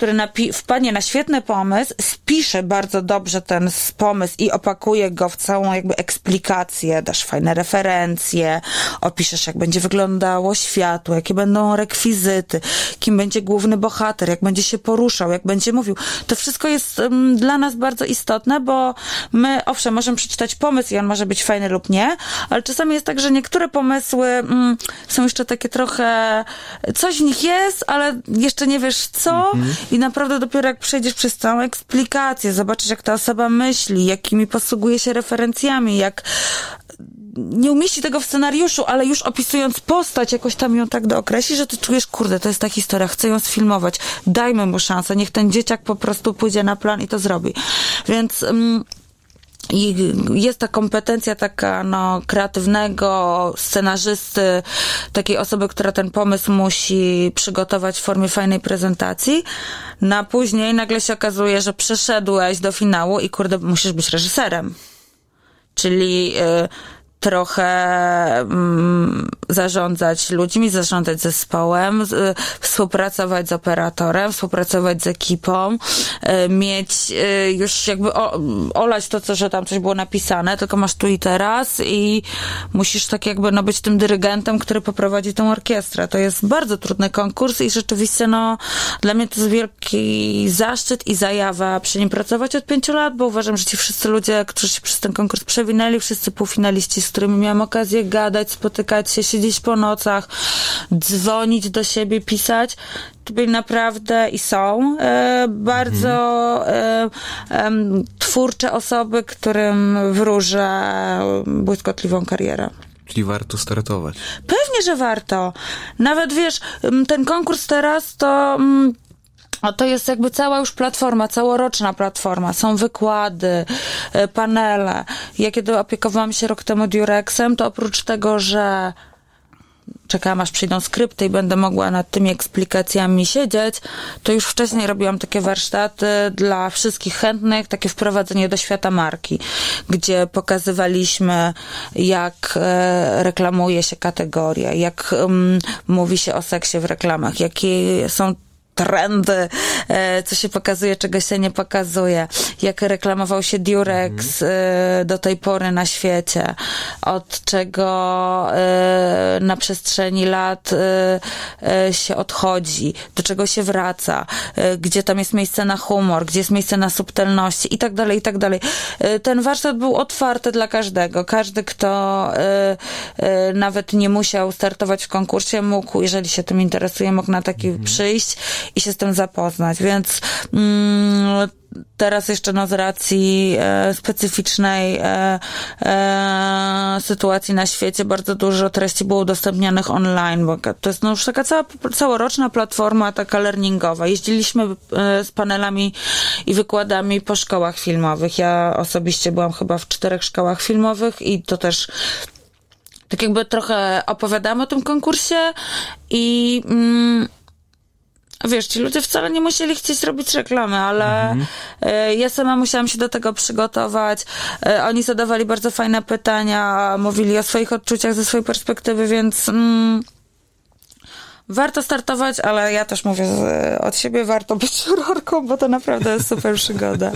który napi- wpadnie na świetny pomysł, spisze bardzo dobrze ten pomysł i opakuje go w całą jakby eksplikację, dasz fajne referencje, opiszesz jak będzie wyglądało światło, jakie będą rekwizyty, kim będzie główny bohater, jak będzie się poruszał, jak będzie mówił. To wszystko jest um, dla nas bardzo istotne, bo my, owszem, możemy przeczytać pomysł i on może być fajny lub nie, ale czasami jest tak, że niektóre pomysły um, są jeszcze takie trochę, coś w nich jest, ale jeszcze nie wiesz co mm -hmm. I naprawdę dopiero jak przejdziesz przez całą eksplikację, zobaczysz jak ta osoba myśli, jakimi posługuje się referencjami, jak nie umieści tego w scenariuszu, ale już opisując postać, jakoś tam ją tak dookreśli, że ty czujesz, kurde, to jest ta historia, chcę ją sfilmować, dajmy mu szansę, niech ten dzieciak po prostu pójdzie na plan i to zrobi. Więc... Um, i jest ta kompetencja taka, no, kreatywnego scenarzysty, takiej osoby, która ten pomysł musi przygotować w formie fajnej prezentacji. Na później nagle się okazuje, że przeszedłeś do finału i kurde, musisz być reżyserem. Czyli, y, trochę mm, zarządzać ludźmi, zarządzać zespołem, z, współpracować z operatorem, współpracować z ekipą, y, mieć y, już jakby olać to, co, że tam coś było napisane, tylko masz tu i teraz i musisz tak jakby no, być tym dyrygentem, który poprowadzi tą orkiestrę. To jest bardzo trudny konkurs i rzeczywiście no dla mnie to jest wielki zaszczyt i zajawa przy nim pracować od pięciu lat, bo uważam, że ci wszyscy ludzie, którzy się przez ten konkurs przewinęli, wszyscy półfinaliści z którymi miałam okazję gadać, spotykać się, siedzieć po nocach, dzwonić do siebie, pisać, to byli naprawdę i są e, bardzo e, e, twórcze osoby, którym wróżę błyskotliwą karierę.
Czyli warto startować.
Pewnie, że warto. Nawet wiesz, ten konkurs teraz to a to jest jakby cała już platforma, całoroczna platforma. Są wykłady, e, panele. Ja kiedy opiekowałam się rok temu Durexem, to oprócz tego, że czekałam aż przyjdą skrypty i będę mogła nad tymi eksplikacjami siedzieć, to już wcześniej robiłam takie warsztaty dla wszystkich chętnych, takie wprowadzenie do świata marki, gdzie pokazywaliśmy, jak e, reklamuje się kategoria, jak um, mówi się o seksie w reklamach, jakie są trendy, e, co się pokazuje, czego się nie pokazuje, jak reklamował się Durex mhm. do tej pory na świecie, od czego e, na przestrzeni lat się odchodzi, do czego się wraca, gdzie tam jest miejsce na humor, gdzie jest miejsce na subtelności i tak dalej, i tak dalej. Ten warsztat był otwarty dla każdego. Każdy, kto nawet nie musiał startować w konkursie, mógł, jeżeli się tym interesuje, mógł na taki mhm. przyjść i się z tym zapoznać. Więc mm, teraz jeszcze no z racji e, specyficznej e, e, sytuacji na świecie bardzo dużo treści było udostępnianych online, bo to jest no już taka cała, całoroczna platforma taka learningowa. Jeździliśmy e, z panelami i wykładami po szkołach filmowych. Ja osobiście byłam chyba w czterech szkołach filmowych i to też tak jakby trochę opowiadamy o tym konkursie i mm, wiesz, ci ludzie wcale nie musieli chcieć robić reklamy, ale mhm. E, ja sama musiałam się do tego przygotować. E, oni zadawali bardzo fajne pytania, mówili o swoich odczuciach ze swojej perspektywy, więc mm, warto startować, ale ja też mówię od siebie, warto być jurorką, bo to naprawdę jest super przygoda.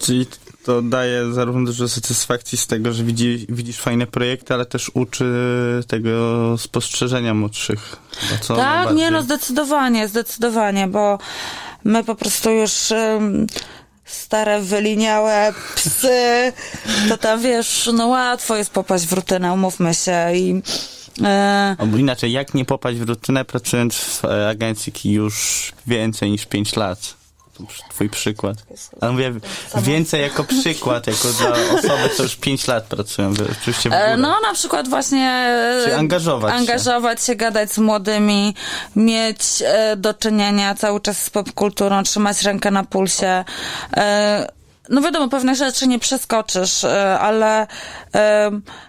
Czyli to daje zarówno dużo satysfakcji z tego, że widzi, widzisz fajne projekty, ale też uczy tego spostrzeżenia młodszych.
Co tak, nie no, zdecydowanie, zdecydowanie, bo my po prostu już um, stare, wyliniałe psy, to tam wiesz, no łatwo jest popaść w rutynę, umówmy się i
e, Albo inaczej, jak nie popaść w rutynę, pracując w agencji już więcej niż 5 lat? Twój przykład. Ale mówię więcej jako przykład, jako dla osoby, co już 5 lat pracują oczywiście w
e, No na przykład właśnie
Czyli angażować,
angażować się. się, gadać z młodymi, mieć e, do czynienia cały czas z popkulturą, trzymać rękę na pulsie. No wiadomo, pewne rzeczy nie przeskoczysz, e, ale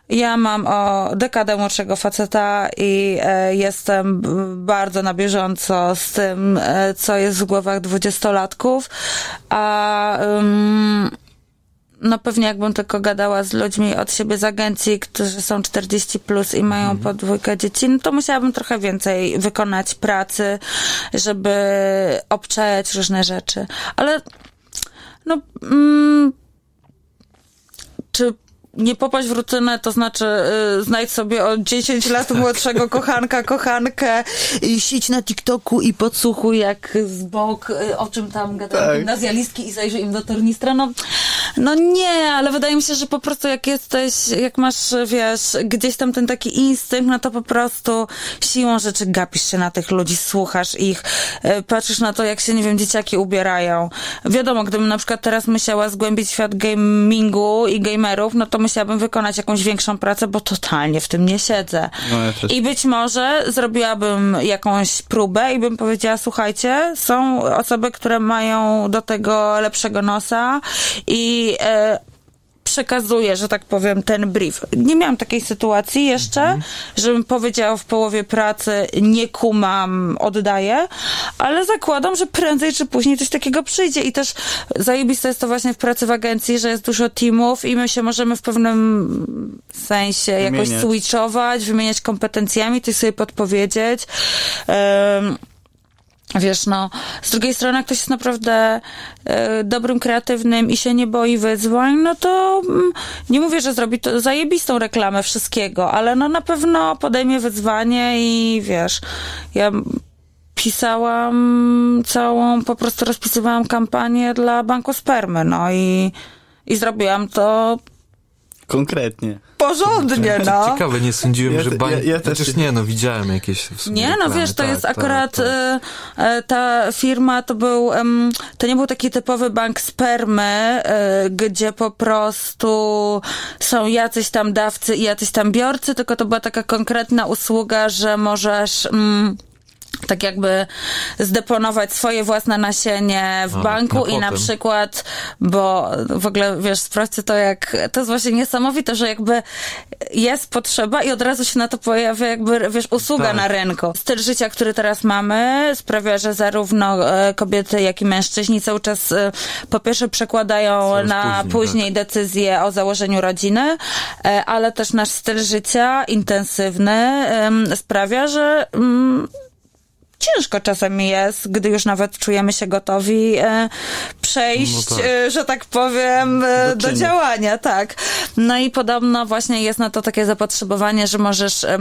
ja mam o dekadę młodszego faceta i e, jestem bardzo na bieżąco z tym, e, co jest w głowach dwudziestolatków, a no pewnie jakbym tylko gadała z ludźmi od siebie z agencji, którzy są 40 plus i mają mhm. po dwójkę dzieci, no to musiałabym trochę więcej wykonać pracy, żeby obczajać różne rzeczy. Ale no, mm, czy nie popaść w rutynę, to znaczy y, znajdź sobie od 10 lat młodszego kochanka, kochankę i siedź na TikToku i podsłuchuj jak z bok, y, o czym tam gadają tak. gimnazjalistki i zajrzyj im do tornistra. No, no nie, ale wydaje mi się, że po prostu jak jesteś, jak masz, wiesz, gdzieś tam ten taki instynkt, no to po prostu siłą rzeczy gapisz się na tych ludzi, słuchasz ich, y, patrzysz na to, jak się, nie wiem, dzieciaki ubierają. Wiadomo, gdybym na przykład teraz musiała zgłębić świat gamingu i gamerów, no to musiałabym wykonać jakąś większą pracę, bo totalnie w tym nie siedzę. No, ja I być może zrobiłabym jakąś próbę i bym powiedziała, słuchajcie, są osoby, które mają do tego lepszego nosa i e, przekazuję, że tak powiem, ten brief. Nie miałam takiej sytuacji jeszcze, mhm. żebym powiedziała w połowie pracy, nie kumam, oddaję, ale zakładam, że prędzej czy później coś takiego przyjdzie i też zajebiste jest to właśnie w pracy w agencji, że jest dużo teamów i my się możemy w pewnym sensie jakoś switchować, wymieniać kompetencjami, coś sobie podpowiedzieć. Um, Wiesz, no, z drugiej strony, jak ktoś jest naprawdę e, dobrym, kreatywnym i się nie boi wyzwań, no to mm, nie mówię, że zrobi to zajebistą reklamę wszystkiego, ale no na pewno podejmie wyzwanie i wiesz, ja pisałam całą, po prostu rozpisywałam kampanię dla Banku Spermy, no i, i zrobiłam to
Konkretnie.
Porządnie, no.
Ciekawe, nie sądziłem, ja, że bań... Ja, ja też Chociaż nie, no widziałem jakieś
Nie, no wiesz, to tak, jest tak, akurat tak. E, ta firma, to był, to nie był taki typowy bank spermy, e, gdzie po prostu są jacyś tam dawcy i jacyś tam biorcy, tylko to była taka konkretna usługa, że możesz... Mm, tak jakby zdeponować swoje własne nasienie w A, banku na i na przykład, bo w ogóle wiesz, sprawdźcie to jak, to jest właśnie niesamowite, że jakby jest potrzeba i od razu się na to pojawia jakby, wiesz, usługa tak. na rynku. Styl życia, który teraz mamy sprawia, że zarówno e, kobiety, jak i mężczyźni cały czas e, po pierwsze przekładają Coraz na później, później tak. decyzję o założeniu rodziny, e, ale też nasz styl życia intensywny sprawia, że mm, ciężko czasem jest, gdy już nawet czujemy się gotowi, e, przejść,
No tak.
e, że tak powiem, e,
Do
do, działania, tak. No i podobno właśnie jest na to takie zapotrzebowanie, że możesz e,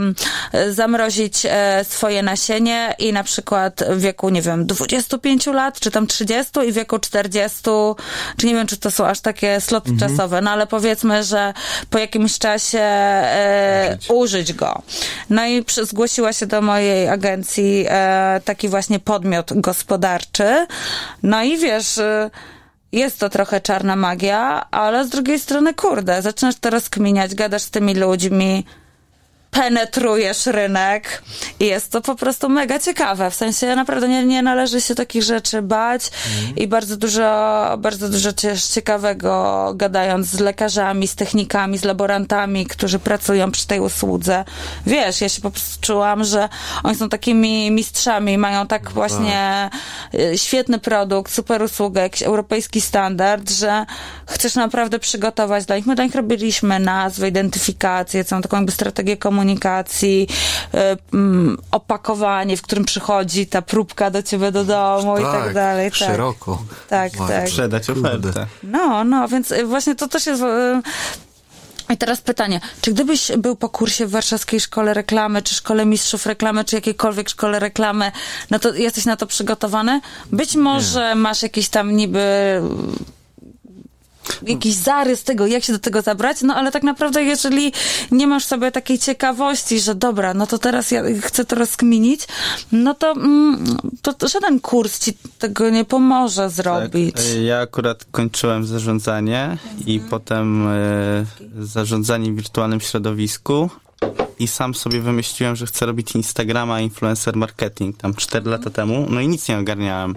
zamrozić e, swoje nasienie i na przykład w wieku, nie wiem, 25 lat, czy tam 30 i w wieku 40, czy nie wiem, czy to są aż takie sloty
Mhm.
czasowe, no ale powiedzmy, że po jakimś czasie e,
Użyć.
użyć go. No i przy, zgłosiła się do mojej agencji e, taki właśnie podmiot gospodarczy. No i wiesz, e, jest to trochę czarna magia, ale z drugiej strony, kurde, zaczynasz to rozkminiać, gadasz z tymi ludźmi, penetrujesz rynek i jest to po prostu mega ciekawe. W sensie naprawdę nie, nie należy się takich rzeczy bać i bardzo dużo, bardzo dużo też ciekawego gadając z lekarzami, z technikami, z laborantami, którzy pracują przy tej usłudze. Wiesz, ja się po prostu czułam, że oni są takimi mistrzami, mają tak właśnie y, świetny produkt, super usługę, jakiś europejski standard, że chcesz naprawdę przygotować dla nich. My dla nich robiliśmy nazwę, identyfikację, całą taką jakby strategię komunikacji, y, mm, opakowanie, w którym przychodzi ta próbka do ciebie do domu i tak dalej. Tak.
Szeroko.
Tak,
Wow.
tak.
Sprzedać ofertę.
No, no, więc y, właśnie to też jest. y, I teraz pytanie, czy gdybyś był po kursie w Warszawskiej Szkole Reklamy, czy Szkole Mistrzów Reklamy, czy jakiejkolwiek Szkole Reklamy, no to jesteś na to przygotowany? Być może masz jakiś tam niby jakiś zarys tego, jak się do tego zabrać, no ale tak naprawdę jeżeli nie masz sobie takiej ciekawości, że dobra, no to teraz ja chcę to rozkminić, no to, mm, to, żaden kurs ci tego nie pomoże zrobić.
Tak, ja akurat kończyłem zarządzanie i potem e, zarządzanie w wirtualnym środowisku i sam sobie wymyśliłem, że chcę robić Instagrama influencer marketing tam 4 lata temu, no i nic nie ogarniałem.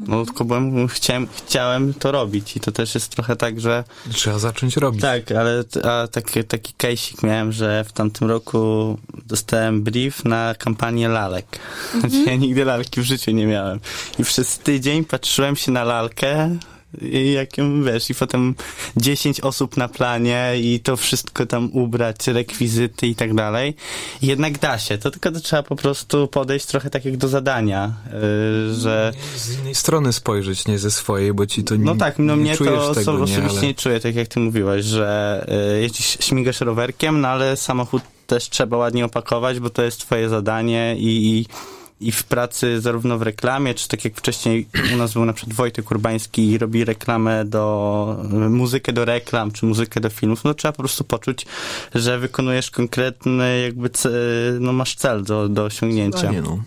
No tylko byłem, chciałem, chciałem to robić i to też jest trochę tak, że
Trzeba zacząć robić.
tak, ale a taki, taki case'ik miałem, że w tamtym roku dostałem brief na kampanię lalek. Znaczy, ja nigdy lalki w życiu nie miałem. I przez tydzień patrzyłem się na lalkę i jak ją, wiesz, i potem 10 osób na planie i to wszystko tam ubrać, rekwizyty i tak dalej. Jednak da się, to tylko to trzeba po prostu podejść trochę tak jak do zadania, yy, że
Z innej strony spojrzeć, nie ze swojej, bo ci to nie
no tak, no
nie
mnie to
tego, nie,
osobiście
ale...
nie czuję, tak jak ty mówiłeś, że y, jeździsz, śmigasz rowerkiem, no ale samochód też trzeba ładnie opakować, bo to jest twoje zadanie i, i, i w pracy zarówno w reklamie, czy tak jak wcześniej u nas był na przykład Wojtek Urbański i robi reklamę do, muzykę do reklam, czy muzykę do filmów, no trzeba po prostu poczuć, że wykonujesz konkretny jakby, no masz cel do, do osiągnięcia.
Nie, no.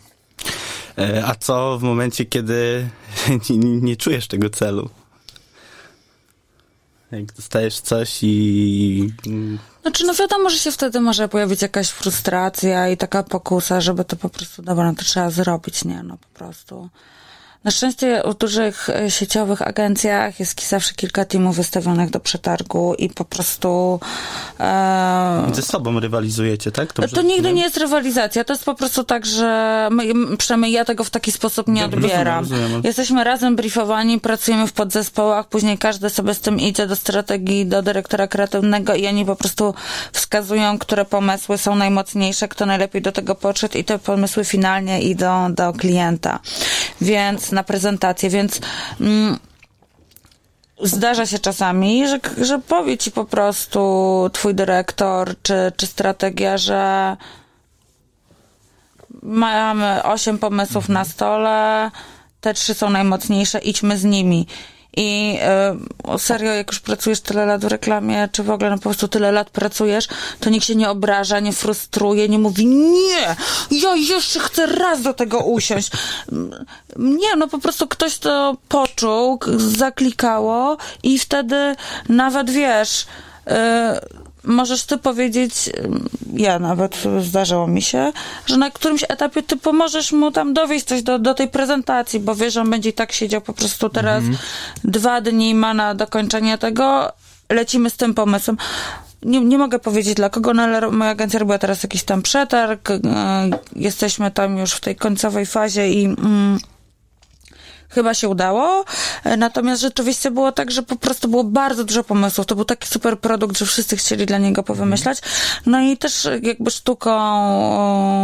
E, A co w momencie, kiedy nie, nie czujesz tego celu? Jak dostajesz coś i...
Znaczy, no wiadomo, że się wtedy może pojawić jakaś frustracja i taka pokusa, żeby to po prostu, dobra, no to trzeba zrobić, nie, no po prostu. Na szczęście w dużych e, sieciowych agencjach jest zawsze kilka teamów wystawionych do przetargu i po prostu e,
Ze sobą rywalizujecie, tak? Dobrze
to nigdy
rozumiem?
nie jest rywalizacja, to jest po prostu tak, że my, przynajmniej ja tego w taki sposób nie odbieram.
rozumiem, rozumiem.
Jesteśmy razem briefowani, pracujemy w podzespołach, później każdy sobie z tym idzie do strategii, do dyrektora kreatywnego i oni po prostu wskazują, które pomysły są najmocniejsze, kto najlepiej do tego podszedł i te pomysły finalnie idą do klienta. Więc na prezentację, więc mm, zdarza się czasami, że, że powie ci po prostu twój dyrektor czy, czy strategia, że mamy osiem pomysłów na stole, te trzy są najmocniejsze, idźmy z nimi. I y, serio, jak już pracujesz tyle lat w reklamie, czy w ogóle no po prostu tyle lat pracujesz, to nikt się nie obraża, nie frustruje, nie mówi nie, ja jeszcze chcę raz do tego usiąść. Nie, no po prostu ktoś to poczuł, zaklikało i wtedy nawet wiesz, y, możesz ty powiedzieć, ja nawet zdarzyło mi się, że na którymś etapie ty pomożesz mu tam dowieść coś do, do tej prezentacji, bo wiesz, że on będzie i tak siedział po prostu teraz dwa dni ma na dokończenie tego, lecimy z tym pomysłem. Nie, nie mogę powiedzieć dla kogo, no ale moja agencja robiła teraz jakiś tam przetarg, e, jesteśmy tam już w tej końcowej fazie i mm, chyba się udało. E, Natomiast rzeczywiście było tak, że po prostu było bardzo dużo pomysłów. To był taki super produkt, że wszyscy chcieli dla niego powymyślać. No i też jakby sztuką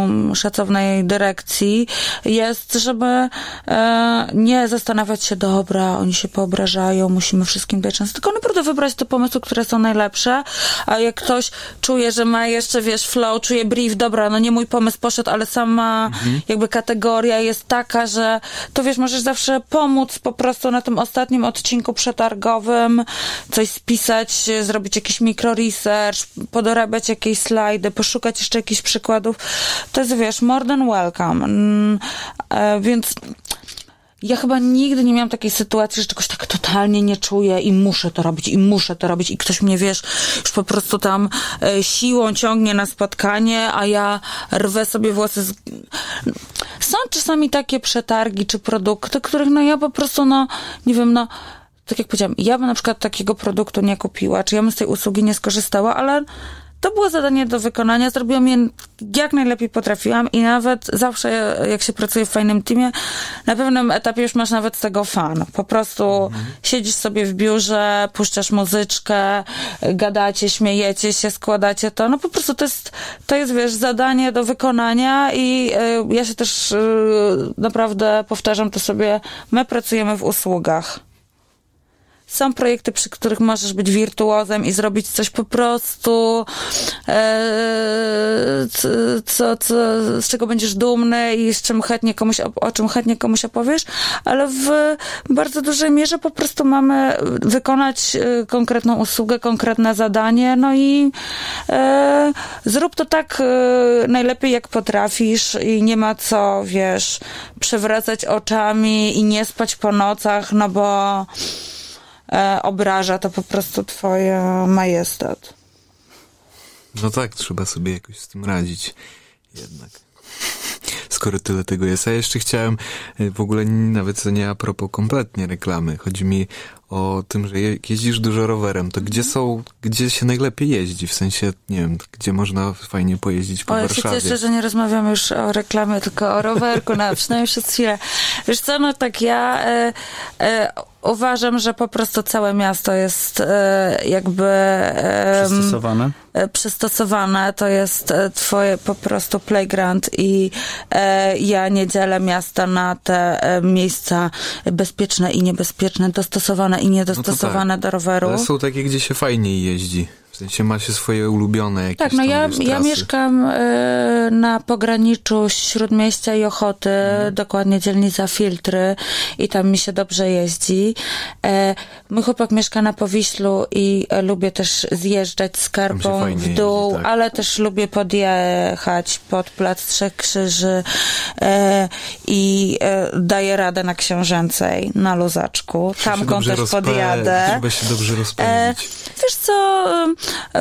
um, szacownej dyrekcji jest, żeby e, nie zastanawiać się, dobra, oni się poobrażają, musimy wszystkim dać szansę, tylko naprawdę wybrać te pomysły, które są najlepsze, a jak ktoś czuje, że ma jeszcze, wiesz, flow, czuje brief, dobra, no nie mój pomysł poszedł, ale sama jakby kategoria jest taka, że to wiesz, możesz zawsze pomóc po prostu na tym ostatnim odcinku przetargowym, coś spisać, zrobić jakiś mikro research, podorabiać jakieś slajdy, poszukać jeszcze jakichś przykładów. To jest, wiesz, more than welcome. Mm, e, Więc ja chyba nigdy nie miałam takiej sytuacji, że czegoś tak totalnie nie czuję i muszę to robić, i muszę to robić, i ktoś mnie, wiesz, już po prostu tam e, siłą ciągnie na spotkanie, a ja rwę sobie włosy z... Są czasami takie przetargi czy produkty, których no ja po prostu, no, nie wiem, no, tak jak powiedziałam, ja bym na przykład takiego produktu nie kupiła, czy ja bym z tej usługi nie skorzystała, ale to było zadanie do wykonania, zrobiłam je jak najlepiej potrafiłam i nawet zawsze jak się pracuje w fajnym teamie, na pewnym etapie już masz nawet z tego fan. Po prostu siedzisz sobie w biurze, puszczasz muzyczkę, gadacie, śmiejecie się, składacie to. No po prostu to jest, to jest wiesz, zadanie do wykonania i y, ja się też y, naprawdę powtarzam to sobie, my pracujemy w usługach. Są projekty, przy których możesz być wirtuozem i zrobić coś po prostu, e, co, co, z czego będziesz dumny i z czym chętnie komuś, o czym chętnie komuś opowiesz, ale w bardzo dużej mierze po prostu mamy wykonać e, konkretną usługę, konkretne zadanie, no i e, zrób to tak e, najlepiej jak potrafisz i nie ma co, wiesz, przewracać oczami i nie spać po nocach, no bo obraża to po prostu twoje majestat.
No tak, trzeba sobie jakoś z tym radzić. Jednak. Skoro tyle tego jest. A jeszcze chciałem y, w ogóle nawet nie a propos kompletnie reklamy. Chodzi mi o tym, że je- jeździsz dużo rowerem. To gdzie są, gdzie się najlepiej jeździ? W sensie, nie wiem, gdzie można fajnie pojeździć po
O, ja się
Warszawie.
cieszę, że nie rozmawiamy już o reklamie, tylko o rowerku, na, przynajmniej przez chwilę. Wiesz co, no tak ja e, e, uważam, że po prostu całe miasto jest e, jakby...
Przystosowane?
e, przystosowane, to jest e, twoje po prostu playground i ja nie dzielę miasta na te miejsca bezpieczne i niebezpieczne, dostosowane i niedostosowane do roweru.
No Ale są takie, gdzie się fajniej jeździ. W sensie ma się swoje ulubione jakieś
Tak, no ja, ja mieszkam e, na pograniczu Śródmieścia i Ochoty,
Mhm.
dokładnie dzielnica Filtry i tam mi się dobrze jeździ. E, mój chłopak mieszka na Powiślu i e, lubię też zjeżdżać z karpą
fajnie
w dół,
jeździ, tak.
ale też lubię podjechać pod Plac Trzech Krzyży e, i e, daję radę na Książęcej, na luzaczku. Tamką też podjadę.
Trzeba się dobrze
E,
rozpędzić.
wiesz co,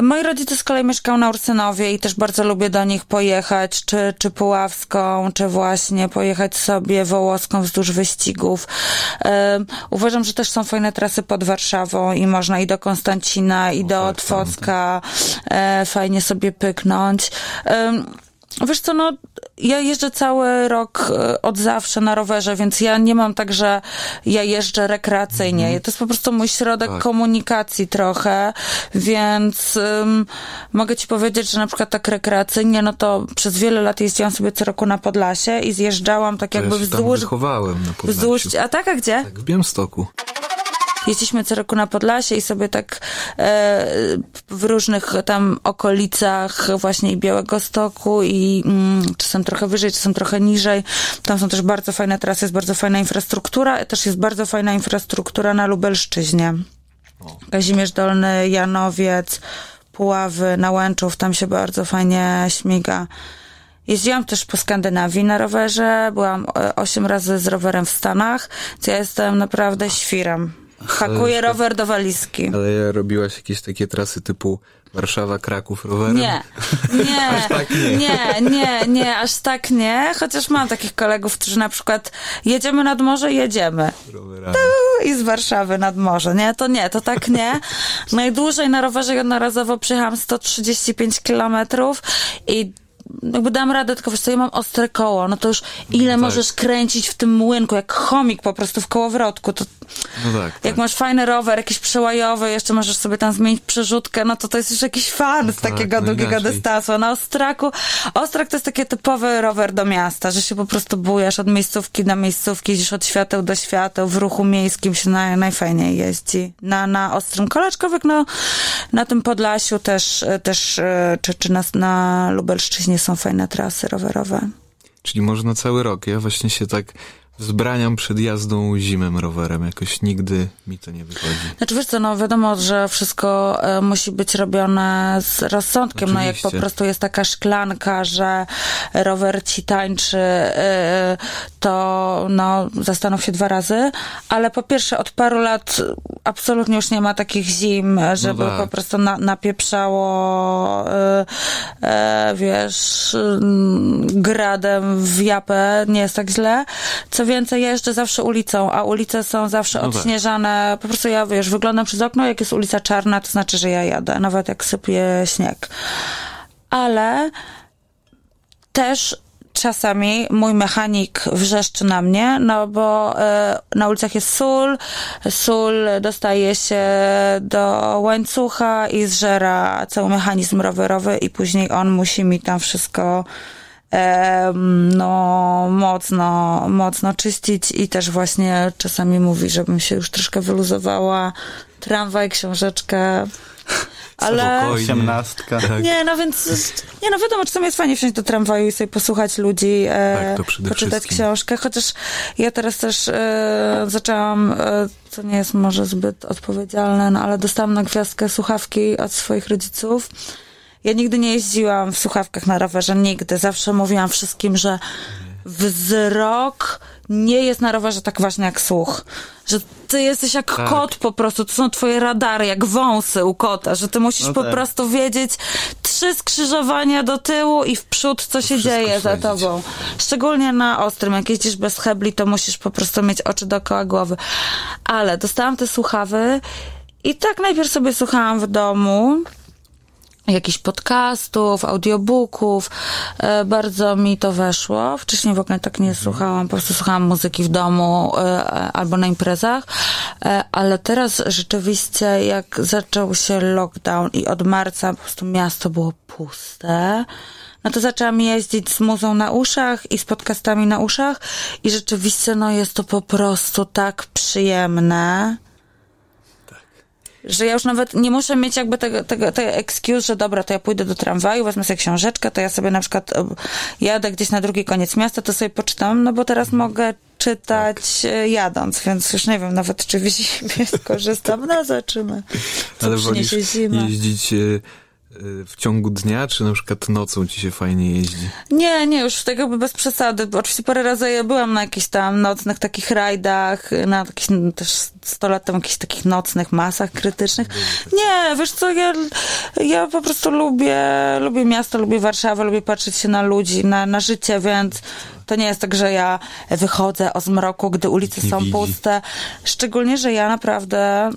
moi rodzice z kolei mieszkają na Ursynowie i też bardzo lubię do nich pojechać, czy, czy Puławską, czy właśnie pojechać sobie Wołoską wzdłuż wyścigów. Uważam, że też są fajne trasy pod Warszawą i można i do Konstancina, i do
tak,
Otwocka e, fajnie sobie pyknąć. Wiesz co, no, ja jeżdżę cały rok e, od zawsze na rowerze, więc ja nie mam tak, że ja jeżdżę rekreacyjnie. To jest po prostu mój środek
Tak.
komunikacji trochę, więc ym, mogę ci powiedzieć, że na przykład tak rekreacyjnie, no to przez wiele lat jeździłam sobie co roku na Podlasie i zjeżdżałam tak
To
jakby
ja się tam
wzdłuż...
wychowałem na Podlasiu.
Wzdłuż... A tak, a gdzie?
Tak, w Białymstoku.
Jeździliśmy co roku na Podlasie i sobie tak e, w różnych tam okolicach właśnie i Białego Stoku i mm, czasem trochę wyżej, czasem trochę niżej. Tam są też bardzo fajne trasy, jest bardzo fajna infrastruktura. Też jest bardzo fajna infrastruktura na Lubelszczyźnie. Kazimierz Dolny, Janowiec, Puławy, Nałęczów, tam się bardzo fajnie śmiga. Jeździłam też po Skandynawii na rowerze, byłam e, osiem razy z rowerem w Stanach, więc ja jestem naprawdę świrem. Hakuję rower do walizki.
Ale robiłaś jakieś takie trasy typu Warszawa, Kraków rowerem?
Nie, nie,
tak nie.
nie, nie, nie, aż tak nie, chociaż mam takich kolegów, którzy na przykład jedziemy nad morze, jedziemy.
Rowerami.
i z Warszawy nad morze, nie? To nie, to tak nie. Najdłużej na rowerze jednorazowo przejechałam 135 kilometrów i jakby dam radę, tylko wiesz co, ja mam ostre koło, no to już ile
tak.
możesz kręcić w tym młynku, jak chomik po prostu w kołowrotku, to
No tak.
jak
tak.
masz fajny rower, jakiś przełajowy, jeszcze możesz sobie tam zmienić przerzutkę, no to to jest już jakiś fan z
tak,
takiego
no
długiego
inaczej.
dystansu. Na Ostraku, Ostrak to jest taki typowy rower do miasta, że się po prostu bujasz od miejscówki do miejscówki, jeździsz od świateł do świateł, w ruchu miejskim się naj, najfajniej jeździ. Na, na Ostrym Koleczkowiek, no na tym Podlasiu też, też e, czy, czy na, na Lubelszczyźnie są fajne trasy rowerowe.
Czyli można cały rok. Ja właśnie się tak wzbraniam przed jazdą zimem rowerem. Jakoś nigdy mi to nie wychodzi.
Znaczy wiesz co, no wiadomo, że wszystko e, musi być robione z rozsądkiem, no jak po
Oczywiście.
prostu jest taka szklanka, że rower ci tańczy, e, to no zastanów się dwa razy, ale po pierwsze od paru lat absolutnie już nie ma takich zim, żeby
tak.
po prostu na, napieprzało e, e, wiesz mm, gradem w japę, nie jest tak źle. Co więcej, ja jeżdżę zawsze ulicą, a ulice są zawsze
No tak.
odśnieżane. Po prostu ja, wiesz, wyglądam przez okno, jak jest ulica czarna, to znaczy, że ja jadę, nawet jak sypie śnieg. Ale też czasami mój mechanik wrzeszczy na mnie, no bo e, na ulicach jest sól, sól dostaje się do łańcucha i zżera cały mechanizm rowerowy i później on musi mi tam wszystko no mocno, mocno czyścić i też właśnie czasami mówi, żebym się już troszkę wyluzowała, tramwaj, książeczkę, ale...
Osiemnastka.
Tak.
Nie, no więc, nie no wiadomo, czasami jest fajnie wsiąść do tramwaju i sobie posłuchać ludzi, e,
Tak,
poczytać
wszystkim.
książkę, chociaż ja teraz też e, zaczęłam, e, co nie jest może zbyt odpowiedzialne, no ale dostałam na gwiazdkę słuchawki od swoich rodziców. Ja nigdy nie jeździłam w słuchawkach na rowerze, nigdy. Zawsze mówiłam wszystkim, że wzrok nie jest na rowerze tak ważny jak słuch. Że ty jesteś jak
Tak.
kot po prostu, to są twoje radary, jak wąsy u kota, że ty musisz
No
po
tak.
prostu wiedzieć trzy skrzyżowania do tyłu i w przód, co się
wszystko
dzieje za tobą. Szczególnie na ostrym, jak jeździsz bez hebli, to musisz po prostu mieć oczy dookoła głowy. Ale dostałam te słuchawy i tak najpierw sobie słuchałam w domu, jakichś podcastów, audiobooków. E, bardzo mi to weszło. Wcześniej w ogóle tak nie słuchałam, po prostu słuchałam muzyki w domu e, albo na imprezach. E, ale teraz rzeczywiście, jak zaczął się lockdown i od marca po prostu miasto było puste, no to zaczęłam jeździć z muzą na uszach i z podcastami na uszach i rzeczywiście, no jest to po prostu tak przyjemne że ja już nawet nie muszę mieć jakby tego, tego, tego excuse, że dobra, to ja pójdę do tramwaju, wezmę sobie książeczkę, to ja sobie na przykład e, jadę gdzieś na drugi koniec miasta, to sobie poczytam, no bo teraz mogę czytać e, jadąc, więc już nie wiem nawet, czy w zimie skorzystam, no zobaczymy, co
Ale
przyniesie zima.
jeździć e, w ciągu dnia, czy na przykład nocą ci się fajnie jeździ?
Nie, nie, już tak jakby bez przesady. Oczywiście parę razy ja byłam na jakichś tam nocnych takich rajdach, na jakichś no, też 100 lat temu jakichś takich nocnych masach krytycznych. Nie, wiesz co, ja, ja po prostu lubię, lubię miasto, lubię Warszawę, lubię patrzeć się na ludzi, na, na życie, więc to nie jest tak, że ja wychodzę o zmroku, gdy ulice są
widzi.
puste. Szczególnie, że ja naprawdę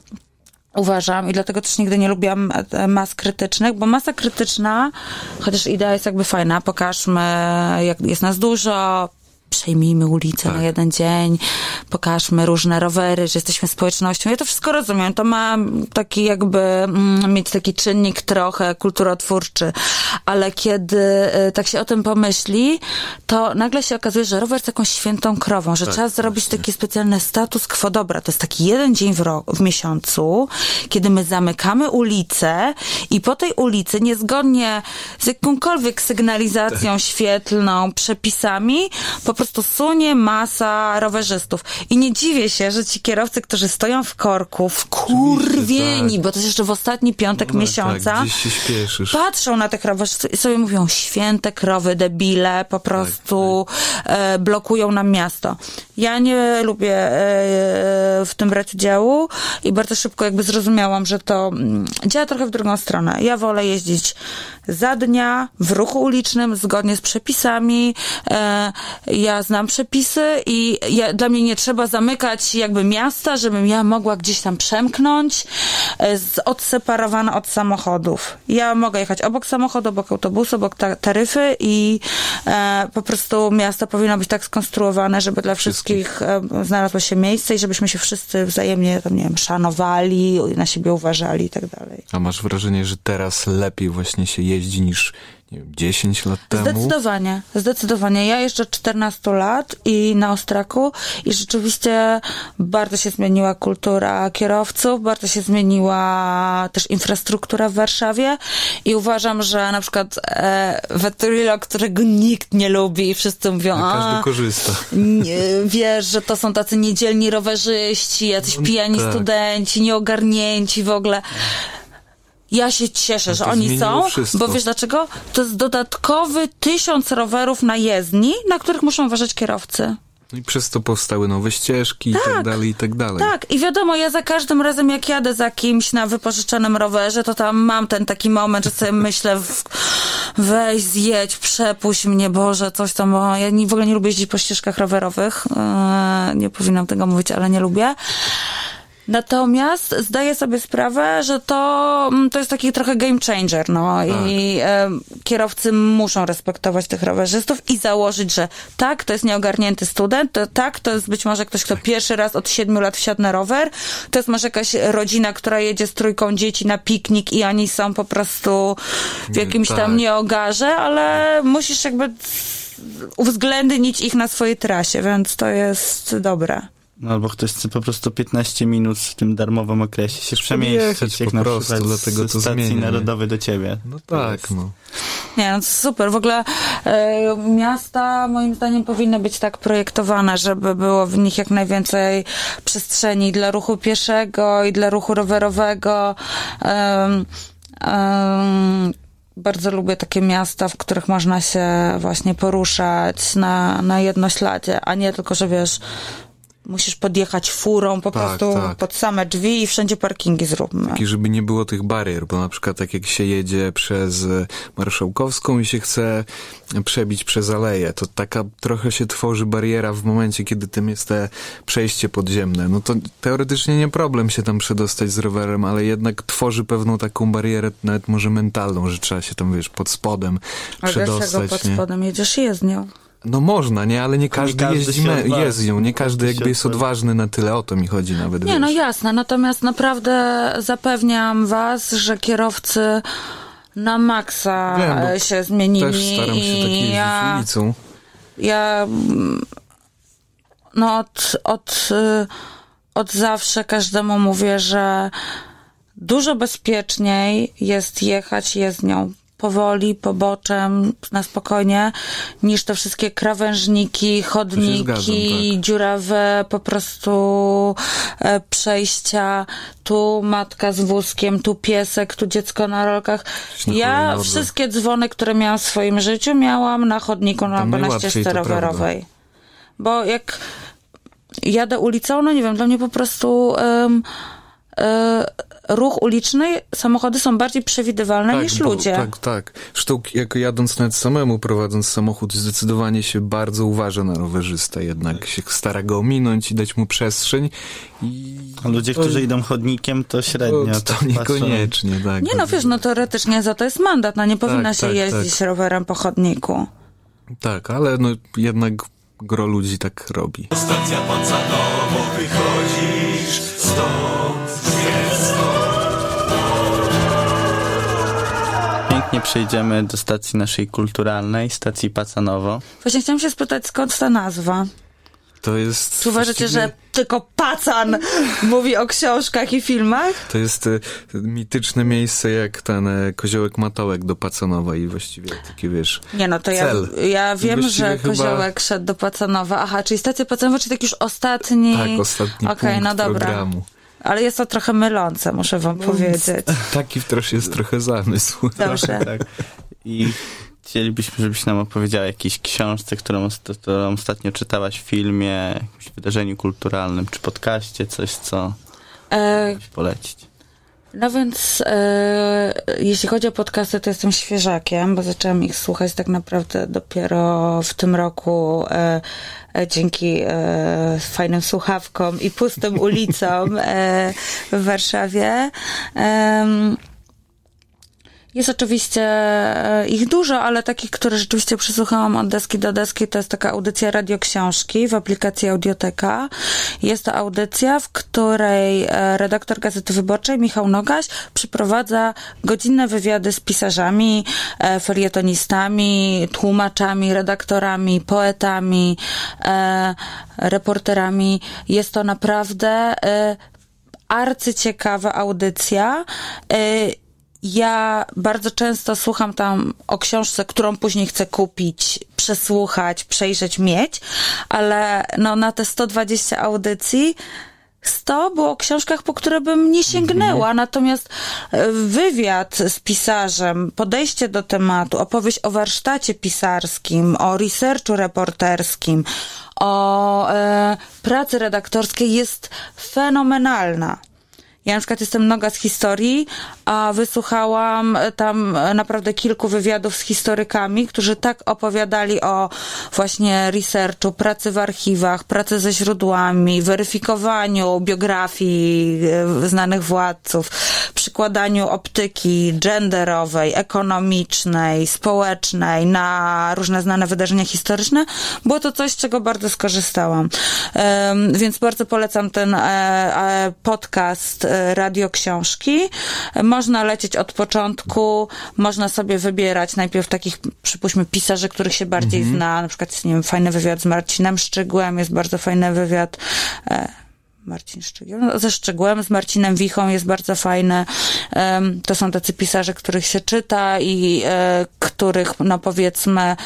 uważam i dlatego też nigdy nie lubiłam e, mas krytycznych, bo masa krytyczna, chociaż idea jest jakby fajna, pokażmy jak jest nas dużo, przejmijmy ulicę
Tak.
na jeden dzień, pokażmy różne rowery, że jesteśmy społecznością. Ja to wszystko rozumiem. To ma taki jakby mm, mieć taki czynnik trochę kulturotwórczy, ale kiedy y, tak się o tym pomyśli, to nagle się okazuje, że rower jest jakąś świętą krową, że
Tak,
trzeba zrobić
właśnie.
taki specjalny status quo. Dobra, to jest taki jeden dzień w, ro- w miesiącu, kiedy my zamykamy ulicę i po tej ulicy, niezgodnie z jakąkolwiek sygnalizacją
Tak.
świetlną, przepisami, po prostu sunie masa rowerzystów. I nie dziwię się, że ci kierowcy, którzy stoją w korku, wkurwieni,
tak.
bo to jest jeszcze w ostatni piątek
No,
miesiąca,
Tak, się śpieszysz.
patrzą na tych rowerzystów i sobie mówią, święte krowy, debile, po prostu E, blokują nam miasto. Ja nie lubię e, w tym brać udziału i bardzo szybko jakby zrozumiałam, że to mm, działa trochę w drugą stronę. Ja wolę jeździć za dnia w ruchu ulicznym, zgodnie z przepisami. E, ja znam przepisy i ja, dla mnie nie trzeba zamykać jakby miasta, żebym ja mogła gdzieś tam przemknąć, e, z, odseparowana od samochodów. Ja mogę jechać obok samochodu, obok autobusu, obok ta, taryfy i e, po prostu miasto powinno być tak skonstruowane, żeby dla wszystkich e, znalazło się miejsce i żebyśmy się wszyscy wzajemnie, tam, nie wiem, szanowali, na siebie uważali i tak dalej.
A masz wrażenie, że teraz lepiej właśnie się jeździ niż nie wiem, 10 lat temu?
Zdecydowanie, zdecydowanie. Ja jeszcze 14 lat i na Ostraku i rzeczywiście bardzo się zmieniła kultura kierowców, bardzo się zmieniła też infrastruktura w Warszawie i uważam, że na przykład e, Vetturillo, którego nikt nie lubi i wszyscy mówią,
A każdy korzysta.
nie, wiesz, że to są tacy niedzielni rowerzyści, jacyś pijani
tak.
studenci, nieogarnięci w ogóle. Ja się cieszę,
No
że oni są,
wszystko.
bo wiesz dlaczego? To jest dodatkowy tysiąc rowerów na jezdni, na których muszą uważać kierowcy.
No i przez to powstały nowe ścieżki i tak
Tak.
dalej, i tak dalej.
Tak, i wiadomo, ja za każdym razem, jak jadę za kimś na wypożyczonym rowerze, to tam mam ten taki moment, że sobie myślę, w, weź, zjedź, przepuść mnie, Boże, coś tam, bo ja nie, w ogóle nie lubię jeździć po ścieżkach rowerowych, eee, nie powinnam tego mówić, ale nie lubię. Natomiast zdaję sobie sprawę, że to, mm, to jest taki trochę game changer, no i e, kierowcy muszą respektować tych rowerzystów i założyć, że tak, to jest nieogarnięty student, to tak, to jest być może ktoś, kto pierwszy raz od siedmiu lat wsiadł na rower, to jest może jakaś rodzina, która jedzie z trójką dzieci na piknik i oni są po prostu w jakimś tam
tak.
nieogarze, ale musisz jakby uwzględnić ich na swojej trasie, więc to jest dobre.
No, albo ktoś chce po prostu 15 minut w tym darmowym okresie się przemieścić, jak
po
na
prostu,
przykład
dlatego
z
to
stacji
zmienia, nie?
narodowej do ciebie.
No tak,
jest-
no.
Nie, no to super. W ogóle e, miasta moim zdaniem powinny być tak projektowane, żeby było w nich jak najwięcej przestrzeni dla ruchu pieszego i dla ruchu rowerowego. Bardzo lubię takie miasta, w których można się właśnie poruszać na, na jednośladzie, a nie tylko, że wiesz, musisz podjechać furą po
Tak,
prostu
tak.
pod same drzwi i wszędzie parkingi zróbmy.
I żeby nie było tych barier, bo na przykład tak jak się jedzie przez Marszałkowską i się chce przebić przez aleję, to taka trochę się tworzy bariera w momencie, kiedy tym jest te przejście podziemne. No to teoretycznie nie problem się tam przedostać z rowerem, ale jednak tworzy pewną taką barierę, nawet może mentalną, że trzeba się tam, wiesz, pod spodem
A dlaczego
przedostać,
pod
nie?
spodem jedziesz jezdnią?
No można, nie? Ale nie każdy,
każdy
jeździ me- jezdnią, nie każdy jakby jest odważny na tyle, o to mi chodzi nawet,
Nie, no
wiesz.
jasne, natomiast naprawdę zapewniam was, że kierowcy na maksa
Wiem,
e, się zmienili
Też staram się tak jeździć
ja,
ulicą.
ja mm, no od, od, y, od zawsze każdemu mówię, że dużo bezpieczniej jest jechać jezdnią powoli, poboczem, na spokojnie, niż te wszystkie krawężniki, chodniki,
zgadzam, tak.
dziurawe po prostu e, przejścia, tu matka z wózkiem, tu piesek, tu dziecko na rolkach. Ja wszystkie dzwony, które miałam w swoim życiu, miałam na chodniku, na,
Tam
albo na
najłatwiej,
ścieżce
to
rowerowej. Bo jak jadę ulicą, no nie wiem, dla mnie po prostu e, ruch uliczny, samochody są bardziej przewidywalne niż
bo-
ludzie.
Tak, tak. Zresztą jak jadąc nawet samemu, prowadząc samochód, zdecydowanie się bardzo uważa na rowerzystę. Jednak się stara go ominąć i dać mu przestrzeń. I
A ludzie,
to-
którzy idą chodnikiem, to średnio.
to, to
tak patrzą.
niekoniecznie, tak.
Nie no, wiesz, no teoretycznie za to jest mandat, no nie powinna
Tak,
się
tak,
jeździć rowerem po chodniku.
Tak, ale no jednak gro ludzi tak robi.
Stacja Pacanowo, wychodzisz stąd
Pięknie przejdziemy do stacji naszej kulturalnej, stacji Pacanowo.
Właśnie chciałam się spytać, skąd ta nazwa?
To jest...
Czy uważacie,
właściwie-
że tylko pacan mówi o książkach i filmach?
To jest e, mityczne miejsce jak ten e, koziołek Matołek do Pacanowa i właściwie taki, wiesz...
Nie no, to ja,
Cel.
ja
I
wiem, że
chyba-
koziołek szedł do Pacanowa. Aha, czyli stacja Pacanowa, czyli tak już ostatni...
Tak, ostatni
Okej,
punkt
no dobra.
programu.
Ale jest to trochę mylące, muszę wam
No,
powiedzieć.
Taki też jest trochę zamysł.
Dobrze.
Tak. I chcielibyśmy, żebyś nam opowiedziała o jakiejś książce, którą, którą ostatnio czytałaś w filmie, jakimś wydarzeniu kulturalnym, czy podcaście, coś, co
E,
polecić.
No więc e, jeśli chodzi o podcasty, to jestem świeżakiem, bo zaczęłam ich słuchać tak naprawdę dopiero w tym roku e, e, dzięki e, fajnym słuchawkom i pustym ulicom e, w Warszawie. Jest oczywiście e, ich dużo, ale takich, które rzeczywiście przysłuchałam od deski do deski, to jest taka audycja radioksiążki w aplikacji Audioteka. Jest to audycja, w której e, redaktor Gazety Wyborczej, Michał Nogaś, przeprowadza godzinne wywiady z pisarzami, e, felietonistami, tłumaczami, redaktorami, poetami, reporterami. Jest to naprawdę arcyciekawa audycja. Ja bardzo często słucham tam o książce, którą później chcę kupić, przesłuchać, przejrzeć, mieć, ale no na te 120 audycji 100 było o książkach, po które bym nie sięgnęła, natomiast e, wywiad z pisarzem, podejście do tematu, opowieść o warsztacie pisarskim, o researchu reporterskim, o e, pracy redaktorskiej jest fenomenalna. Ja na przykład jestem noga z historii, a wysłuchałam tam naprawdę kilku wywiadów z historykami, którzy tak opowiadali o właśnie researchu, pracy w archiwach, pracy ze źródłami, weryfikowaniu biografii e, znanych władców, przykładaniu optyki genderowej, ekonomicznej, społecznej na różne znane wydarzenia historyczne. Było to coś, z czego bardzo skorzystałam. Więc bardzo polecam ten e, e, podcast e, Radio Książki. Można lecieć od początku, można sobie wybierać najpierw takich, przypuśćmy, pisarzy, których się bardziej zna. Na przykład nie wiem, fajny wywiad z Marcinem Szczygłem, jest bardzo fajny wywiad e, Marcin Szczygieł, no, ze Szczygłem, z Marcinem Wichą jest bardzo fajny. To są tacy pisarze, których się czyta i e, których, no powiedzmy,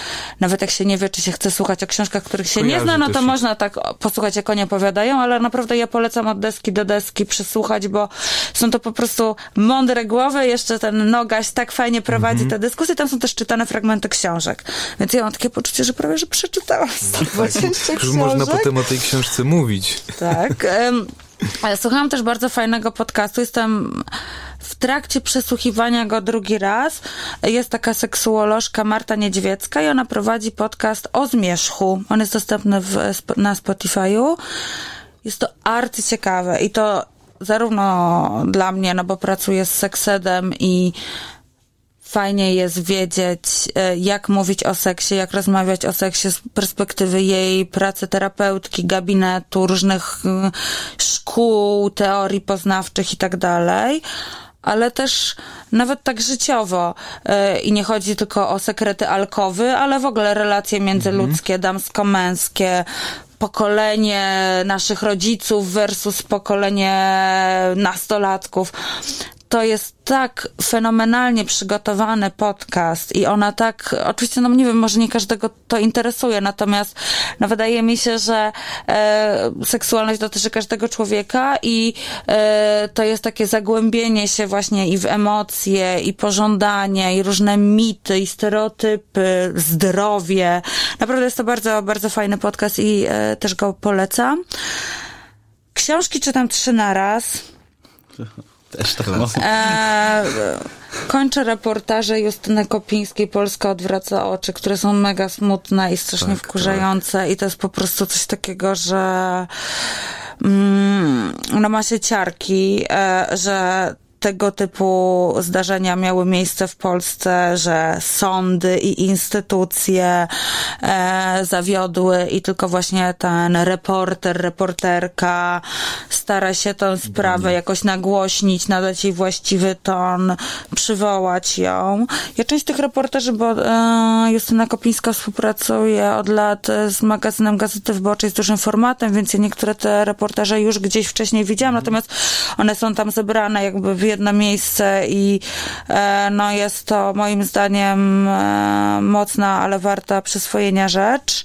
nawet jak się nie wie, czy się chce słuchać o książkach, których się nie
Kojarzy
zna, no to
się.
można tak posłuchać, jak oni opowiadają, ale naprawdę ja polecam od deski do deski przysłuchać, bo są to po prostu mądre głowy, jeszcze ten Nogaś tak fajnie prowadzi te dyskusje, tam są też czytane fragmenty książek. Więc ja mam takie poczucie, że prawie, że przeczytałam 120
Już można
książek.
potem o tej książce mówić.
Tak. Ale Słuchałam też bardzo fajnego podcastu. Jestem w trakcie przesłuchiwania go drugi raz. Jest taka seksuolożka Marta Niedźwiecka i ona prowadzi podcast o zmierzchu. On jest dostępny w, na Spotify'u. Jest to arcyciekawe i to zarówno dla mnie, no bo pracuję z seksedem i fajnie jest wiedzieć, e, jak mówić o seksie, jak rozmawiać o seksie z perspektywy jej pracy terapeutki, gabinetu, różnych e, szkół, teorii poznawczych i tak dalej. Ale też nawet tak życiowo. E, I nie chodzi tylko o sekrety alkowy, ale w ogóle relacje międzyludzkie, damsko-męskie, pokolenie naszych rodziców versus pokolenie nastolatków. To jest tak fenomenalnie przygotowany podcast i ona tak, oczywiście, no nie wiem, może nie każdego to interesuje, natomiast no wydaje mi się, że e, seksualność dotyczy każdego człowieka i e, to jest takie zagłębienie się właśnie i w emocje, i pożądanie, i różne mity, i stereotypy, zdrowie. Naprawdę jest to bardzo, bardzo fajny podcast i e, też go polecam. Książki czytam trzy na raz.
Też tak.
E, kończę reportaże Justyny Kopińskiej Polska odwraca oczy, które są mega smutne i strasznie
Tak,
wkurzające i to jest po prostu coś takiego, że mm, no ma się ciarki, e, że tego typu zdarzenia miały miejsce w Polsce, że sądy i instytucje e, zawiodły i tylko właśnie ten reporter, reporterka stara się tę sprawę jakoś nagłośnić, nadać jej właściwy ton, przywołać ją. Ja część tych reporterzy, bo e, Justyna Kopińska współpracuje od lat e, z magazynem Gazety Wyborczej z dużym formatem, więc ja niektóre te reportaże już gdzieś wcześniej widziałam, natomiast one są tam zebrane jakby w jedno miejsce i e, no jest to moim zdaniem e, mocna, ale warta przyswojenia rzecz.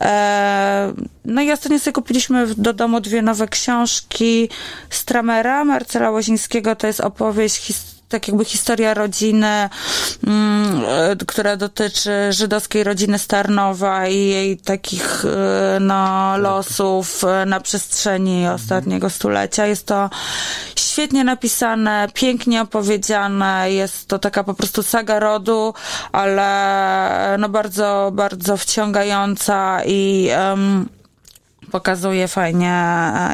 E, no i ostatnio sobie kupiliśmy do domu dwie nowe książki Stramera, Marcela Łozińskiego, to jest opowieść his- tak jakby historia rodziny, mm, e, która dotyczy żydowskiej rodziny Starnowa i jej takich e, no, losów e, na przestrzeni ostatniego stulecia. Jest to świetnie napisane, pięknie opowiedziane, jest to taka po prostu saga rodu, ale no bardzo, bardzo wciągająca i um, pokazuje fajnie,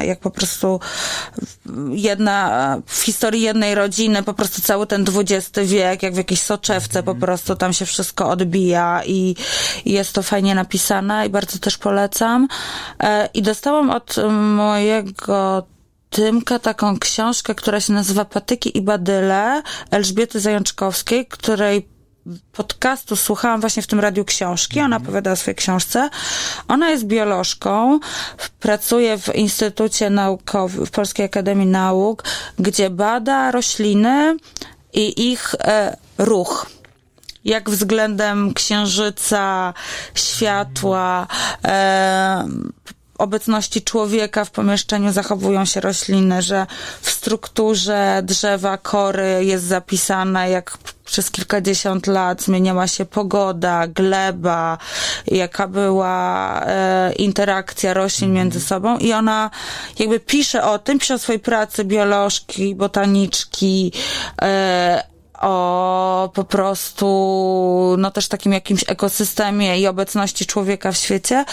jak po prostu jedna, w historii jednej rodziny, po prostu cały ten XX wiek, jak w jakiejś soczewce po prostu tam się wszystko odbija i, i jest to fajnie napisane i bardzo też polecam. E, I dostałam od mojego Tymka taką książkę, która się nazywa Patyki i Badyle Elżbiety Zajączkowskiej, której podcastu słuchałam właśnie w tym radiu książki. Ona opowiada o swojej książce. Ona jest biolożką, pracuje w Instytucie Naukowym, w Polskiej Akademii Nauk, gdzie bada rośliny i ich e, ruch jak względem księżyca, światła, e, obecności człowieka w pomieszczeniu zachowują się rośliny, że w strukturze drzewa kory jest zapisane, jak przez kilkadziesiąt lat zmieniała się pogoda, gleba, jaka była e, interakcja roślin
Mhm.
między sobą i ona jakby pisze o tym, pisze o swojej pracy biolożki, botaniczki, e, o po prostu, no też takim jakimś ekosystemie i obecności człowieka w świecie.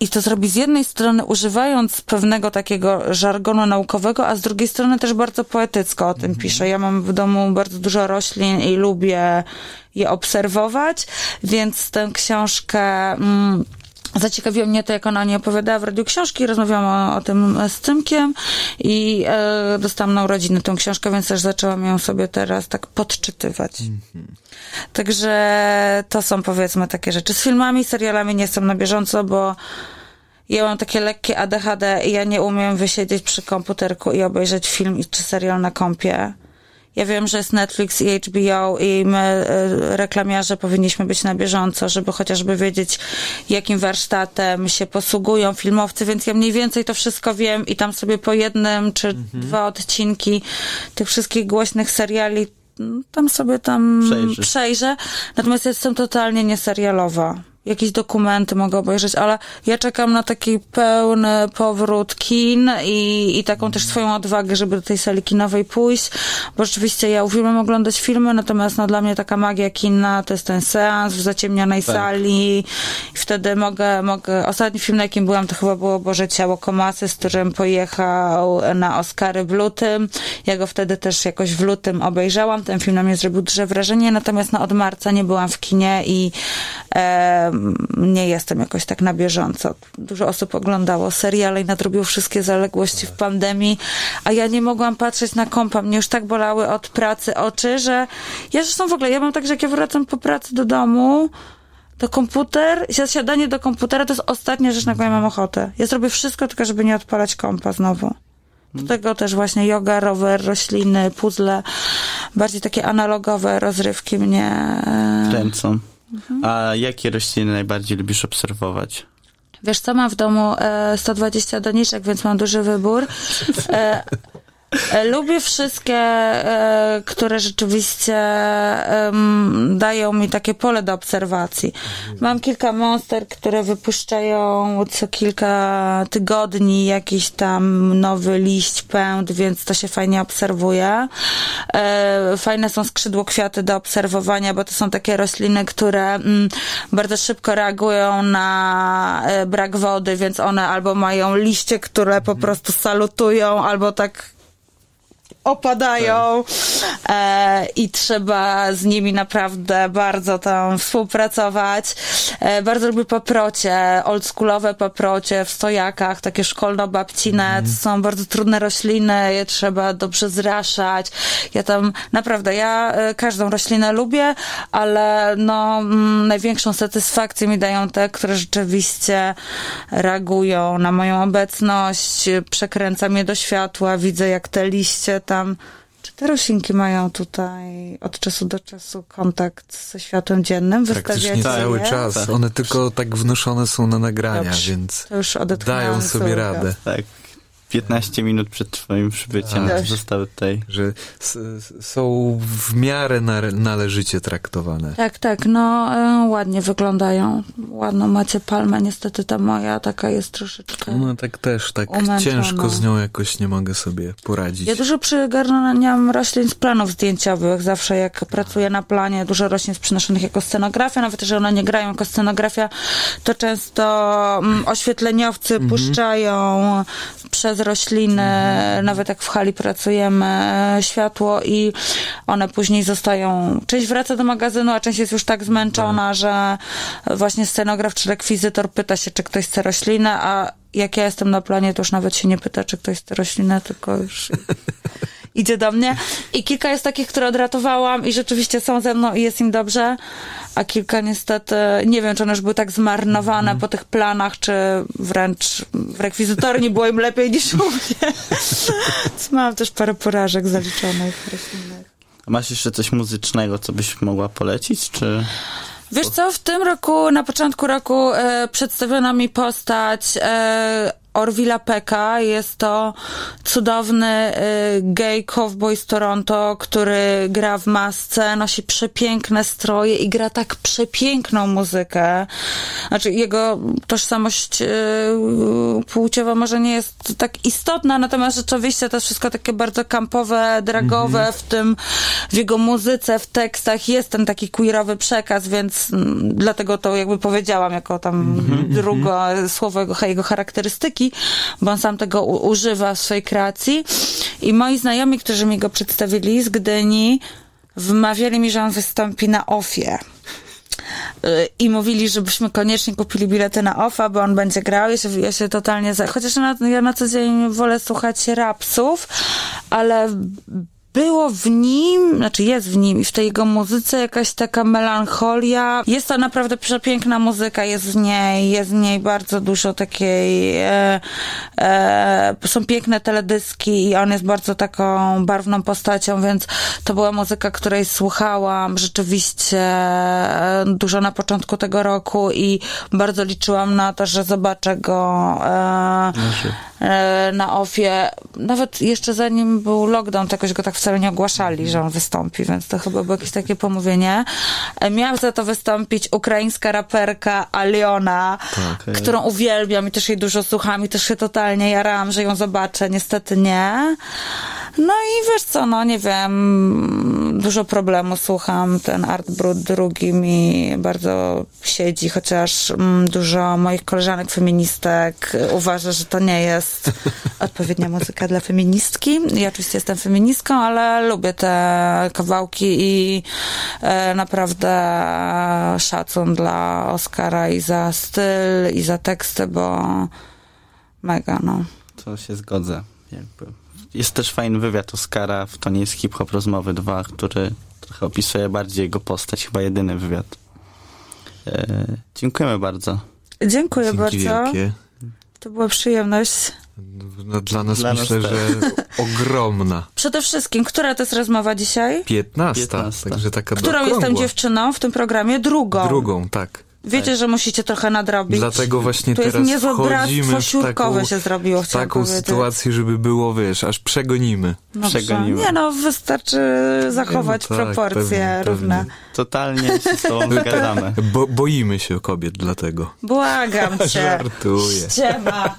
I to zrobi z jednej strony używając pewnego takiego żargonu naukowego, a z drugiej strony też bardzo poetycko o tym pisze. Ja mam w domu bardzo dużo roślin i lubię je obserwować, więc tę książkę... Mm, Zaciekawiło mnie to, jak ona nie opowiadała w radiu książki. Rozmawiałam o, o tym z Tymkiem i e, dostałam na urodziny tę książkę, więc też zaczęłam ją sobie teraz tak podczytywać. Także to są powiedzmy takie rzeczy. Z filmami, serialami nie jestem na bieżąco, bo ja mam takie lekkie ADHD i ja nie umiem wysiedzieć przy komputerku i obejrzeć film czy serial na kompie. Ja wiem, że jest Netflix i HBO i my, e, reklamiarze, powinniśmy być na bieżąco, żeby chociażby wiedzieć, jakim warsztatem się posługują filmowcy, więc ja mniej więcej to wszystko wiem i tam sobie po jednym czy dwa odcinki tych wszystkich głośnych seriali mm, tam sobie tam
Przejrzysz.
przejrzę. Natomiast jestem totalnie nieserialowa. Jakieś dokumenty mogę obejrzeć, ale ja czekam na taki pełny powrót kin i, i taką też swoją odwagę, żeby do tej sali kinowej pójść, bo rzeczywiście ja uwielbiam oglądać filmy, natomiast no, dla mnie taka magia kinna to jest ten seans w zaciemnionej
Tak.
sali i wtedy mogę, mogę... Ostatni film, na jakim byłam, to chyba było Boże Ciało Komasy, z którym pojechał na Oscary w lutym. Ja go wtedy też jakoś w lutym obejrzałam. Ten film na mnie zrobił duże wrażenie, natomiast no, od marca nie byłam w kinie i e, nie jestem jakoś tak na bieżąco. Dużo osób oglądało seriale i nadrobiło wszystkie zaległości w pandemii, a ja nie mogłam patrzeć na kompa. Mnie już tak bolały od pracy oczy, że ja zresztą w ogóle, ja mam tak, że jak ja wracam po pracy do domu, to komputer, zasiadanie do komputera to jest ostatnia rzecz, na którą ja mam ochotę. Ja zrobię wszystko, tylko żeby nie odpalać kompa znowu. Do tego też właśnie yoga, rower, rośliny, puzzle, bardziej takie analogowe rozrywki mnie e,
Kręcą. A jakie rośliny najbardziej lubisz obserwować?
Wiesz co, mam w domu e, 120 doniczek, więc mam duży wybór. E, lubię wszystkie, e, które rzeczywiście dają mi takie pole do obserwacji. Mam kilka monster, które wypuszczają co kilka tygodni jakiś tam nowy liść, pęd, więc to się fajnie obserwuje. E, fajne są skrzydłokwiaty do obserwowania, bo to są takie rośliny, które mm, bardzo szybko reagują na brak wody, więc one albo mają liście, które po prostu salutują, albo tak opadają e, i trzeba z nimi naprawdę bardzo tam współpracować. E, bardzo lubię paprocie, oldschoolowe paprocie w stojakach, takie szkolno-babcine, to są bardzo trudne rośliny, je trzeba dobrze zraszać. Ja tam naprawdę, ja e, każdą roślinę lubię, ale no mm, największą satysfakcję mi dają te, które rzeczywiście reagują na moją obecność, przekręca mnie do światła, widzę jak te liście tam czy te roślinki mają tutaj od czasu do czasu kontakt ze światłem dziennym?
Praktycznie
Wystawiacie
cały
je?
czas. One tylko tak wnoszone są na nagrania,
Dobrze.
więc dają sobie radę.
Tak. 15 minut przed twoim przybyciem
Tak.
zostały tutaj.
Że są w miarę należycie traktowane.
Tak, tak, no e, ładnie wyglądają. Ładną macie palmę, niestety ta moja taka jest troszeczkę...
No tak też, tak
Umęczona.
ciężko z nią jakoś nie mogę sobie poradzić.
Ja dużo przygarniam roślin z planów zdjęciowych. Zawsze jak pracuję na planie, dużo roślin jest przynoszonych jako scenografia, nawet jeżeli one nie grają jako scenografia, to często mm, oświetleniowcy
Mhm.
puszczają przez rośliny, nawet jak w hali pracujemy, światło i one później zostają, część wraca do magazynu, a część jest już tak zmęczona, że właśnie scenograf czy rekwizytor pyta się, czy ktoś chce roślinę, a jak ja jestem na planie, to już nawet się nie pyta, czy ktoś chce roślinę, tylko już idzie do mnie. I kilka jest takich, które odratowałam i rzeczywiście są ze mną i jest im dobrze, a kilka niestety, nie wiem, czy one już były tak zmarnowane po tych planach, czy wręcz w rekwizytorni było im lepiej niż u mnie. Mam też parę porażek zaliczonych roślinnych.
A masz jeszcze coś muzycznego, co byś mogła polecić, czy...
Wiesz co, w tym roku, na początku roku e, przedstawiono mi postać e, Orvilla Peka. Jest to cudowny gay cowboy z Toronto, który gra w masce, nosi przepiękne stroje i gra tak przepiękną muzykę. Znaczy, jego tożsamość e, płciowa może nie jest tak istotna, natomiast rzeczywiście to jest wszystko takie bardzo kampowe, dragowe, w tym w jego muzyce, w tekstach jest ten taki queerowy przekaz, więc mm, dlatego to jakby powiedziałam jako tam drugo słowo jego, jego charakterystyki, bo on sam tego używa w swojej kreacji. I moi znajomi, którzy mi go przedstawili z Gdyni, wmawiali mi, że on wystąpi na ofie. Y, I mówili, żebyśmy koniecznie kupili bilety na OFA, bo on będzie grał. Ja się, ja się totalnie. Za... Chociaż na, ja na co dzień wolę słuchać rapsów, ale było w nim, znaczy jest w nim i w tej jego muzyce jakaś taka melancholia. Jest to naprawdę przepiękna muzyka, jest w niej, jest w niej bardzo dużo takiej, e, e, są piękne teledyski i on jest bardzo taką barwną postacią, więc to była muzyka, której słuchałam rzeczywiście e, dużo na początku tego roku i bardzo liczyłam na to, że zobaczę go e, na ofie. Nawet jeszcze zanim był lockdown, to jakoś go tak wcale nie ogłaszali, że on wystąpi, więc to chyba było jakieś takie pomówienie. E, Miała za to wystąpić ukraińska raperka Aliona,
Tak.
którą uwielbiam i też jej dużo słucham i też się totalnie jarałam, że ją zobaczę. Niestety nie. No i wiesz co, no nie wiem, dużo problemu słucham. Ten Art Brut drugi mi bardzo siedzi, chociaż mm, dużo moich koleżanek feministek uważa, że to nie jest odpowiednia muzyka dla feministki. Ja oczywiście jestem feministką, ale lubię te kawałki i e, naprawdę szacun dla Oscara i za styl, i za teksty, bo mega, no.
To się zgodzę. Jakby. Jest też fajny wywiad Oscara w To nie jest hip-hop rozmowy 2, który trochę opisuje bardziej jego postać, chyba jedyny wywiad. E, dziękujemy bardzo.
Dziękuję
Dzięki
bardzo.
wielkie.
To była przyjemność.
No, dla nas
Dla nas
myślę,
też.
że ogromna.
Przede wszystkim, która to jest rozmowa dzisiaj?
15,
15.
także taka
Którą jestem
okrągła.
dziewczyną w tym programie? Drugą.
Drugą, tak.
Wiecie, że musicie trochę nadrobić.
Dlatego właśnie
To jest
teraz
niezłe
wchodzimy w taką,
się zrobiło,
w taką
powiedzieć.
sytuację, żeby było, wiesz, aż przegonimy.
Przegonimy.
Nie no, wystarczy zachować
No tak,
proporcje
pewnie,
równe.
pewnie.
Totalnie się z tobą zgadzamy.
Bo, boimy się kobiet dlatego.
Błagam cię.
Żartuję.
Ściema.